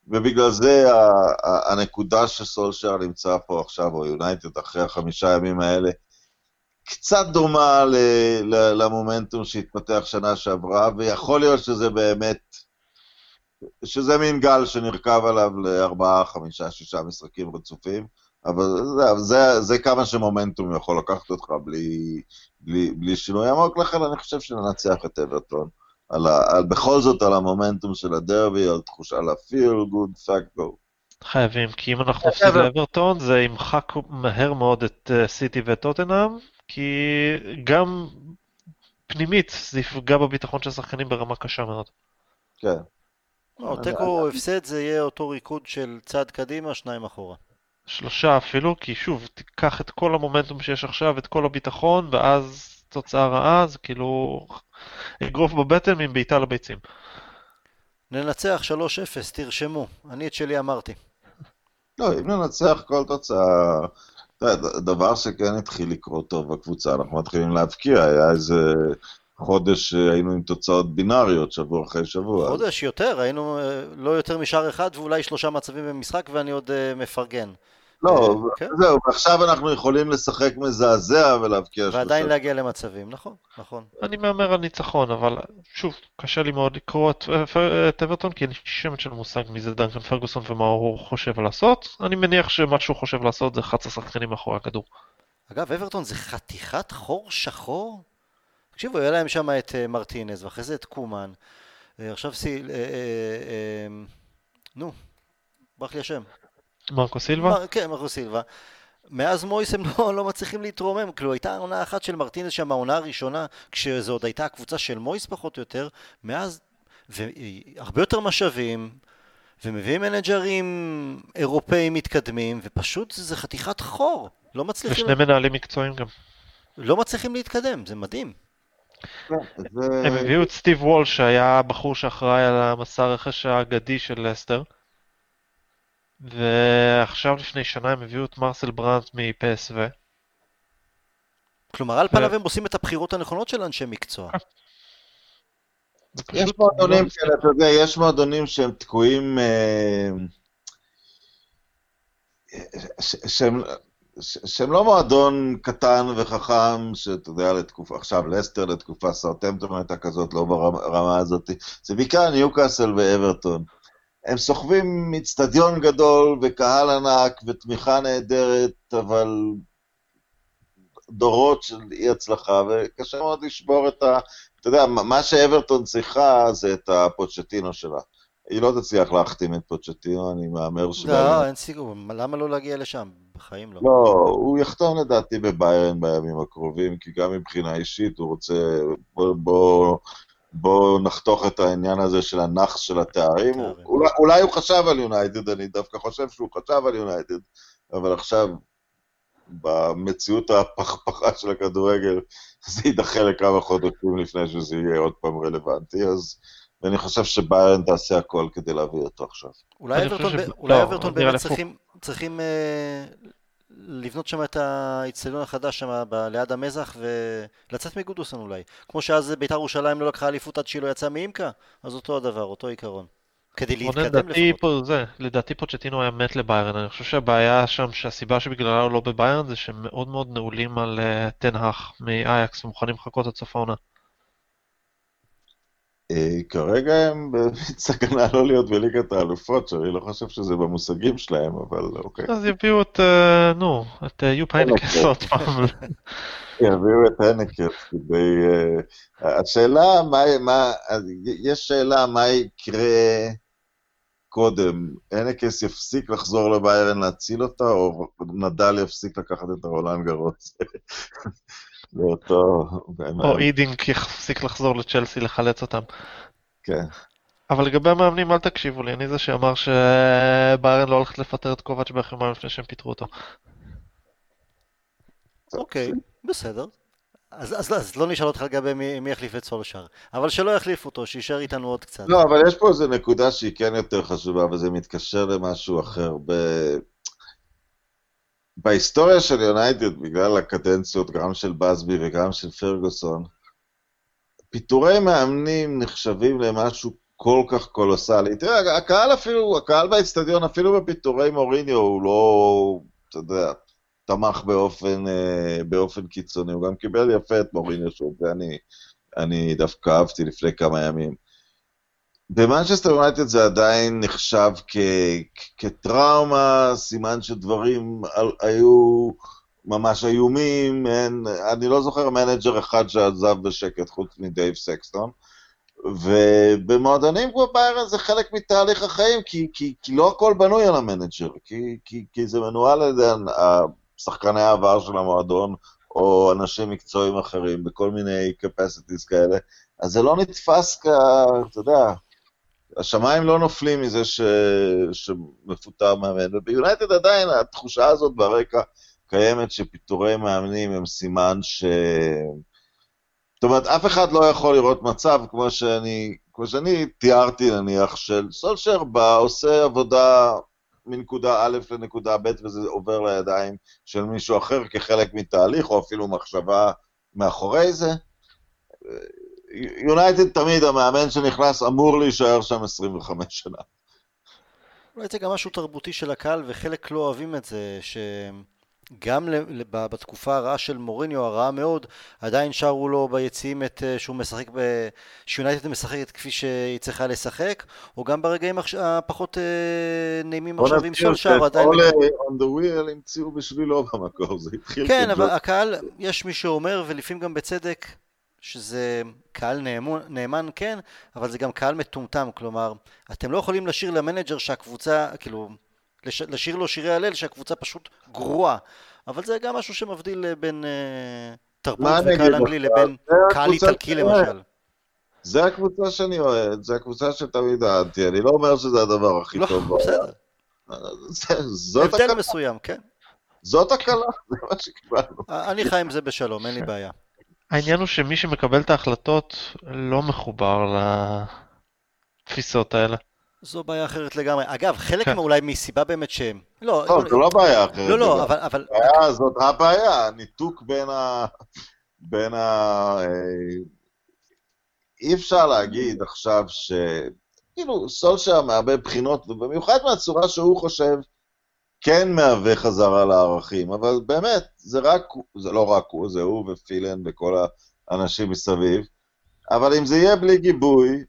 ובגלל זה ה, ה, הנקודה שסולשר נמצא פה עכשיו, או יונייטד, אחרי החמישה ימים האלה, קצת דומה ל, ל, למומנטום שהתפתח שנה שעברה, ויכול להיות שזה באמת, שזה מין גל שנרכב עליו לארבעה, חמישה, שישה משחקים רצופים, אבל זה, זה, זה כמה שמומנטום יכול לקחת אותך בלי, בלי, בלי שינוי עמוק, לכן אני חושב שננצח את אברטון. על ה, על, בכל זאת על המומנטום של הדרבי, על תחושה, על ה-feel good factor. חייבים, כי אם אנחנו נפסיד לאברטון, זה ימחק מהר מאוד את אה, סיטי ואת טוטנאם, כי גם פנימית זה יפגע בביטחון של השחקנים ברמה קשה מאוד. כן. לא, תיקו הפסד זה יהיה אותו ריקוד של צעד קדימה, שניים אחורה. שלושה אפילו, כי שוב, תיקח את כל המומנטום שיש עכשיו, את כל הביטחון, ואז תוצאה רעה, זה כאילו אגרוף בבטן עם בעיטה לביצים. ננצח 3-0, תרשמו. אני את שלי אמרתי. לא, אם ננצח כל תוצאה, דבר שכן התחיל לקרות טוב בקבוצה, אנחנו מתחילים להבקיע, היה איזה חודש שהיינו עם תוצאות בינאריות, שבוע אחרי שבוע. חודש יותר, היינו אה, לא יותר משאר אחד ואולי שלושה מצבים במשחק ואני עוד אה, מפרגן. לא, אה, כן. זהו, ועכשיו אנחנו יכולים לשחק מזעזע ולהבקיע שלושה. ועדיין להגיע למצבים, נכון, נכון. אני מהמר על ניצחון, אבל שוב, קשה לי מאוד לקרוא את, את אברטון, כי אין לי שמץ של מושג מי זה דנקן פרגוסון ומה הוא חושב לעשות. אני מניח שמה שהוא חושב לעשות זה 11 שחקנים מאחורי הכדור. אגב, אברטון זה חתיכת חור שחור? תקשיבו, היה להם שם את אה, מרטינז, ואחרי זה את קומן. אה, עכשיו סי... אה, נו, ברח לי השם. מרקו סילבה? כן, מרקו סילבה. מאז מויס הם לא, לא מצליחים להתרומם, כאילו הייתה עונה אחת של מרטינז שם, העונה הראשונה, כשזו עוד הייתה הקבוצה של מויס פחות או יותר, מאז, והרבה יותר משאבים, ומביאים מנג'רים אירופאים מתקדמים, ופשוט זה חתיכת חור, לא מצליחים, ושני מנהלים מקצועיים גם. לא מצליחים להתקדם, זה מדהים. זה- הם הביאו את סטיב וול שהיה הבחור שאחראי על המסע הרכש האגדי של לסטר. ועכשיו לפני שנה הם הביאו את מרסל ברנט מפסו. כלומר, על פניו הם עושים את הבחירות הנכונות של אנשי מקצוע. יש מועדונים כאלה, אתה יודע, יש מועדונים שהם תקועים, אה, שהם... שהם לא מועדון קטן וחכם, שאתה יודע, לתקופה, עכשיו לסטר לתקופה, סאוטמפטון הייתה כזאת, לא ברמה הזאת, זה בעיקר ניוקאסל ואברטון. הם סוחבים אצטדיון גדול וקהל ענק ותמיכה נהדרת, אבל דורות של אי הצלחה, וקשה מאוד לשבור את ה... אתה יודע, מה שאברטון צריכה זה את הפוצ'טינו שלה. היא לא תצליח להחתים את פוצ'טינו, אני מהמר ש... לא, אין סיכוי, למה לא להגיע לשם? בחיים לא. לא, הוא יחתום לדעתי בביירן בימים הקרובים, כי גם מבחינה אישית הוא רוצה... בוא, בוא, בוא נחתוך את העניין הזה של הנאחס של התארים. אולי, אולי הוא חשב על יונייטד, אני דווקא חושב שהוא חשב על יונייטד, אבל עכשיו, במציאות הפכפכה של הכדורגל, זה יידחה לכמה חודשים לפני שזה יהיה עוד פעם רלוונטי, אז... ואני חושב שביירן תעשה הכל כדי להביא אותו עכשיו. אולי אברטון באמת צריכים, אה, לבנות שם את האיצטדיון החדש שם ליד המזח ולצאת מגודוסון אולי. כמו שאז בית"ר ירושלים לא לקחה אליפות עד שהיא לא יצאה מאימקה, אז אותו הדבר, אותו עיקרון. כדי להתקדם לפחות. פה, זה, לדעתי פוצ'טינו היה מת לביירן, אני חושב שהבעיה שם, שהסיבה שבגללה הוא לא בביירן זה שהם מאוד מאוד נעולים על uh, תנהך מאייקס ומוכנים לחכות עד סוף העונה. אה, כרגע הם בסכנה לא להיות בליגת האלופות, שאני לא חושב שזה במושגים שלהם, אבל אוקיי. אז יביאו את, אה, נו, את אה, יופ היינקס עוד פעם. יביאו את היינקס כדי... השאלה, מה, יש שאלה מה יקרה קודם, הנקס יפסיק לחזור לביירן להציל אותה, או נדל יפסיק לקחת את הרולנד גרוס? לאותו... או אידינק יפסיק לחזור לצ'לסי לחלץ אותם. כן. אבל לגבי המאמנים, אל תקשיבו לי, אני זה שאמר שביירן לא הולכת לפטר את קובץ' באחרונה לפני שהם פיטרו אותו. אוקיי, בסדר. אז, אז, אז לא נשאל אותך לגבי מי, מי יחליף את סולשר, אבל שלא יחליף אותו, שיישאר איתנו עוד קצת. לא, אבל יש פה איזו נקודה שהיא כן יותר חשובה, וזה מתקשר למשהו אחר. ב... בהיסטוריה של יונייטד, בגלל הקדנציות גם של בסבי וגם של פרגוסון, פיטורי מאמנים נחשבים למשהו כל כך קולוסאלי. תראה, הקהל אפילו, הקהל באצטדיון, אפילו בפיטורי מוריניו, הוא לא, אתה יודע, תמך באופן, אה, באופן קיצוני. הוא גם קיבל יפה את מוריניו שוב, ואני אני דווקא אהבתי לפני כמה ימים. במנצ'סטר יונייטד זה עדיין נחשב כ, כטראומה, סימן שדברים היו ממש איומים, אין, אני לא זוכר מנג'ר אחד שעזב בשקט חוץ מדייב סקסטון, ובמועדונים כמו ביירן זה חלק מתהליך החיים, כי, כי, כי לא הכל בנוי על המנג'ר, כי, כי, כי זה מנוהל על ידי שחקני העבר של המועדון, או אנשים מקצועיים אחרים, בכל מיני capacities כאלה, אז זה לא נתפס כ... אתה יודע, השמיים לא נופלים מזה ש... שמפוטר מאמן, וביונייטד עדיין התחושה הזאת ברקע קיימת שפיטורי מאמנים הם סימן ש... זאת אומרת, אף אחד לא יכול לראות מצב כמו שאני, כמו שאני תיארתי נניח, של סולשר בא, עושה עבודה מנקודה א' לנקודה ב' וזה עובר לידיים של מישהו אחר כחלק מתהליך, או אפילו מחשבה מאחורי זה. יונייטד תמיד, המאמן שנכנס אמור להישאר שם 25 שנה. אולי זה גם משהו תרבותי של הקהל, וחלק לא אוהבים את זה, שגם בתקופה הרעה של מוריניו, הרעה מאוד, עדיין שרו לו ביציעים את אה, שהוא משחק, ב... שיונייטד משחקת כפי שהיא צריכה לשחק, או גם ברגעים הפחות אה, נעימים עכשיו עם סולשר, עדיין... בוא נזכיר on the wheel המציאו בשבילו במקור, זה התחיל... כן, אבל הקהל, יש מי שאומר, ולפעמים גם בצדק, שזה קהל נאמן, נאמן כן, אבל זה גם קהל מטומטם, כלומר, אתם לא יכולים לשיר למנג'ר שהקבוצה, כאילו, לש, לשיר לו שירי הלל שהקבוצה פשוט גרועה, אבל זה גם משהו שמבדיל בין uh, תרבות וקהל אנגלי לבין קהל איטלקי למשל. זה הקבוצה שאני אוהד, זה הקבוצה שתמיד אהדתי, אני לא אומר שזה הדבר הכי לא, טוב. לא, בסדר. זאת הבדל מסוים, כן. זאת הקלה, זה מה שקיבלנו. אני חי עם זה בשלום, אין לי בעיה. העניין הוא שמי שמקבל את ההחלטות לא מחובר לתפיסות האלה. זו בעיה אחרת לגמרי. אגב, חלק כן. אולי מסיבה באמת שהם... לא, לא, זו לא בעיה אחרת. לא, לא, אבל... אבל... הבעיה, זאת הבעיה, הניתוק בין ה... בין ה... אה, אי אפשר להגיד עכשיו ש... כאילו, סולשר מהרבה בחינות, ובמיוחד מהצורה שהוא חושב כן מהווה חזרה לערכים, אבל באמת, זה רק, זה לא רק הוא, זה הוא ופילן וכל האנשים מסביב, אבל אם זה יהיה בלי גיבוי,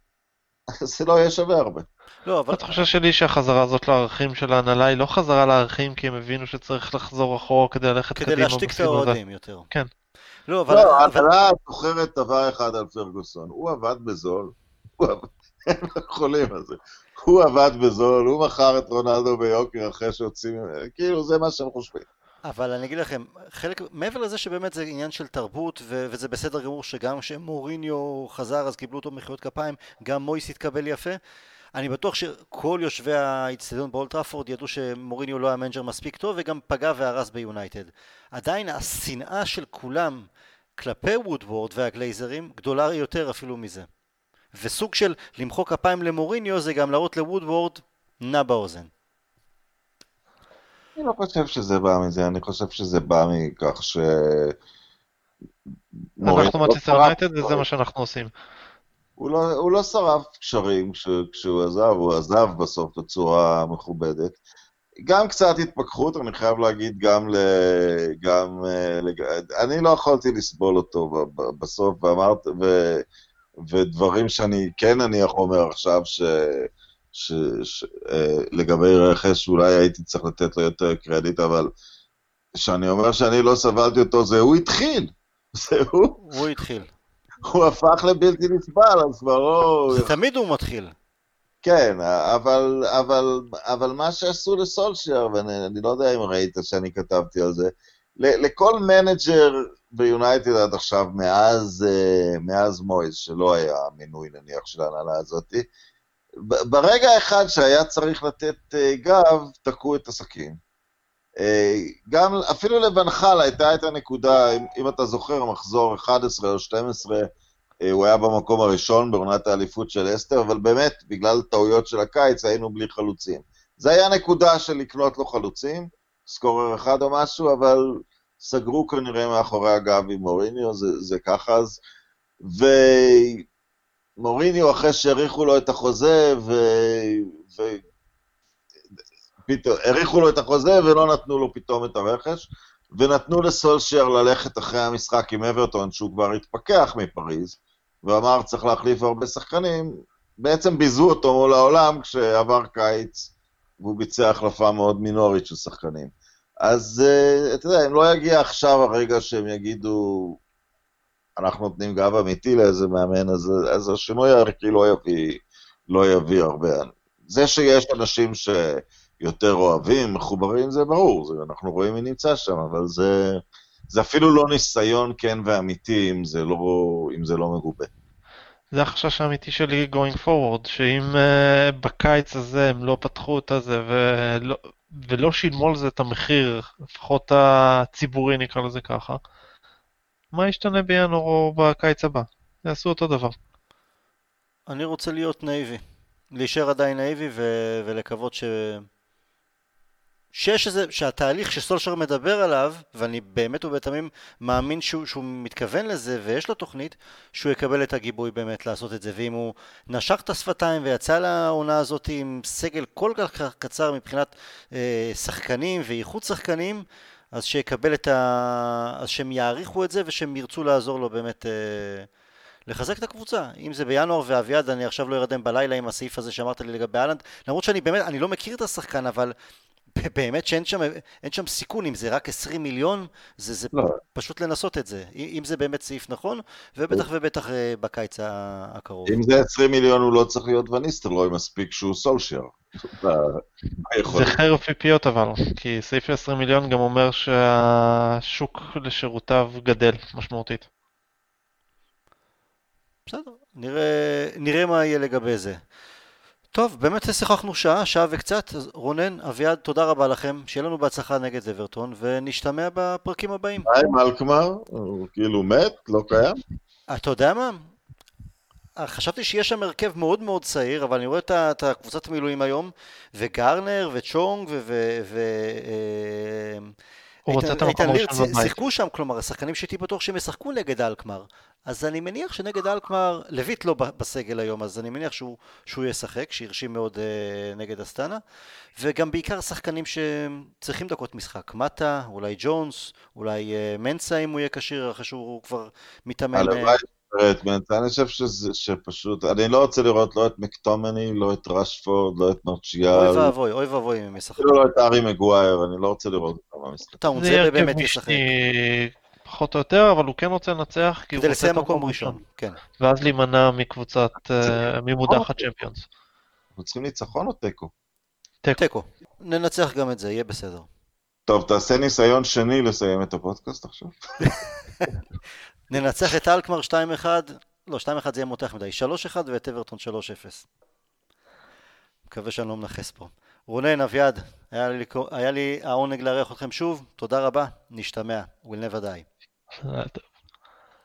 זה לא יהיה שווה הרבה. לא, אבל... התחושה שלי שהחזרה הזאת לערכים של ההנהלה היא לא חזרה לערכים כי הם הבינו שצריך לחזור אחורה כדי ללכת כדי קדימה להשתיק את. האוהדים יותר. כן. לא, אבל... לא, אבל- ההנהלה זוכרת דבר אחד על פרגוסון, הוא עבד בזול, הוא עבד- הם לא יכולים על זה. הוא עבד בזול, הוא מכר את רונלדו ביוקר אחרי שהוציא, כאילו זה מה שהם חושבים. אבל אני אגיד לכם, חלק, מעבר לזה שבאמת זה עניין של תרבות, ו- וזה בסדר גמור שגם כשמוריניו חזר אז קיבלו אותו במחיאות כפיים, גם מויס התקבל יפה. אני בטוח שכל יושבי האיצטדיון באולטראפורד ידעו שמוריניו לא היה מנג'ר מספיק טוב וגם פגע והרס ביונייטד. עדיין השנאה של כולם כלפי וודוורד והגלייזרים גדולה יותר אפילו מזה. וסוג של למחוא כפיים למוריניו זה גם להראות לוודוורד נע באוזן. אני לא חושב שזה בא מזה, אני חושב שזה בא מכך ש... אנחנו שרף- יונייטד וזה מה שאנחנו עושים. הוא לא, הוא לא שרף קשרים כש, כשהוא עזב, הוא עזב בסוף בצורה מכובדת. גם קצת התפכחות, אני חייב להגיד, גם ל... גם... אה, לג... אני לא יכולתי לסבול אותו בסוף, ואמרת... ו... ודברים שאני כן נניח אומר עכשיו, ש... ש... ש... אה, לגבי רכש, אולי הייתי צריך לתת לו יותר קרדיט, אבל כשאני אומר שאני לא סבלתי אותו, זה הוא התחיל. זה הוא, הוא התחיל. הוא הפך לבלתי נסבל, אז כבר לא... זה תמיד הוא מתחיל. כן, אבל, אבל, אבל מה שעשו לסולשייר, ואני אני לא יודע אם ראית שאני כתבתי על זה, לכל מנג'ר ביונייטד עד עכשיו, מאז, אה, מאז מויס, שלא היה מינוי נניח של ההנהלה הזאת, ב- ברגע האחד שהיה צריך לתת אה, גב, תקעו את הסכין. אה, גם, אפילו לואן חאל הייתה את הנקודה, אם, אם אתה זוכר, מחזור 11 או 12, אה, הוא היה במקום הראשון בעונת האליפות של אסטר, אבל באמת, בגלל טעויות של הקיץ היינו בלי חלוצים. זה היה נקודה של לקנות לו חלוצים, סקורר אחד או משהו, אבל סגרו כנראה מאחורי הגב עם מוריניו, זה, זה ככה אז. ומוריניו, אחרי שהאריכו לו את החוזה, ו... ו... פתאום, האריכו לו את החוזה ולא נתנו לו פתאום את הרכש, ונתנו לסולשייר ללכת אחרי המשחק עם אברטון, שהוא כבר התפכח מפריז, ואמר צריך להחליף הרבה שחקנים, בעצם ביזו אותו מול העולם כשעבר קיץ, והוא ביצע החלפה מאוד מינורית של שחקנים. אז uh, אתה יודע, אם לא יגיע עכשיו הרגע שהם יגידו, אנחנו נותנים גב אמיתי לאיזה מאמן, אז, אז השינוי הערכי לא יביא, לא יביא הרבה. זה שיש אנשים שיותר אוהבים, מחוברים, זה ברור, זה, אנחנו רואים מי נמצא שם, אבל זה, זה אפילו לא ניסיון כן ואמיתי אם זה לא, אם זה לא מגובה. זה החשש האמיתי שלי going forward, שאם uh, בקיץ הזה הם לא פתחו את הזה ולא, ולא שילמו על זה את המחיר, לפחות הציבורי נקרא לזה ככה, מה ישתנה בינואר או בקיץ הבא? יעשו אותו דבר. אני רוצה להיות נאיבי. להישאר עדיין נאיבי ו- ולקוות ש... שיש איזה, שהתהליך שסולשר מדבר עליו, ואני באמת ובתמים מאמין שהוא, שהוא מתכוון לזה ויש לו תוכנית, שהוא יקבל את הגיבוי באמת לעשות את זה. ואם הוא נשך את השפתיים ויצא לעונה הזאת עם סגל כל כך קצר מבחינת אה, שחקנים ואיכות שחקנים, אז שיקבל את ה... אז שהם יעריכו את זה ושהם ירצו לעזור לו באמת אה, לחזק את הקבוצה. אם זה בינואר ואביעד, אני עכשיו לא ארדם בלילה עם הסעיף הזה שאמרת לי לגבי אהלנד, למרות שאני באמת, אני לא מכיר את השחקן, אבל באמת שאין שם, אין שם סיכון, אם זה רק 20 מיליון, זה, זה לא. פשוט לנסות את זה. אם זה באמת סעיף נכון, ובטח ובטח אה, בקיץ הקרוב. אם זה 20 מיליון הוא לא צריך להיות וניסטרלוי, מספיק שהוא סולשייר. זה חרב פיפיות אבל, כי סעיף 20 מיליון גם אומר שהשוק לשירותיו גדל משמעותית. בסדר, נראה, נראה מה יהיה לגבי זה. טוב, באמת שוחחנו שעה, שעה וקצת, אז רונן, אביעד, תודה רבה לכם, שיהיה לנו בהצלחה נגד אברטון, ונשתמע בפרקים הבאים. מה עם אלקמר? הוא כאילו מת? לא קיים? אתה יודע מה? חשבתי שיש שם הרכב מאוד מאוד צעיר, אבל אני רואה את, את הקבוצת המילואים היום, וגרנר, וצ'ונג, ו... ו, ו אה, הוא רוצה את המקום הראשון בבית. שיחקו שם, כלומר, השחקנים שהייתי בטוח שהם ישחקו נגד אלקמר. אז אני מניח שנגד אלקמר, לויט לא בסגל היום, אז אני מניח שהוא, שהוא ישחק, שהרשים מאוד אה, נגד אסטנה. וגם בעיקר שחקנים שצריכים דקות משחק. מטה, אולי ג'ונס, אולי אה, מנסה אם הוא יהיה כשיר, אחרי שהוא כבר מתאמן. אה, הלוואי רטמנט, אני חושב שזה, שפשוט, אני לא רוצה לראות לא את מקטומני, לא את רשפורד, לא את אוי מרצ'יאל, ואבוי, אוי ואבוי אם הם ישחקו. אפילו לא את ארי מגווייר, אני לא רוצה לראות אותם במשחק. זה זה באמת. משני פחות או יותר, אבל הוא כן רוצה לנצח, כי הוא רוצה את לסיים מקום ראשון, כן. ואז להימנע מקבוצת, אה, ממודחת צ'מפיונס. אנחנו צריכים ניצחון או תיקו? תיקו. ננצח גם את זה, יהיה בסדר. טוב, תעשה ניסיון שני לסיים את הפודקאסט עכשיו. ננצח את אלקמר 2-1, לא, 2-1 זה יהיה מותח מדי, 3-1 ואת אברטון 3-0. מקווה שאני לא מנכס פה. רונן, אביעד, היה לי, היה לי העונג לארח אתכם שוב, תודה רבה, נשתמע, will never die. that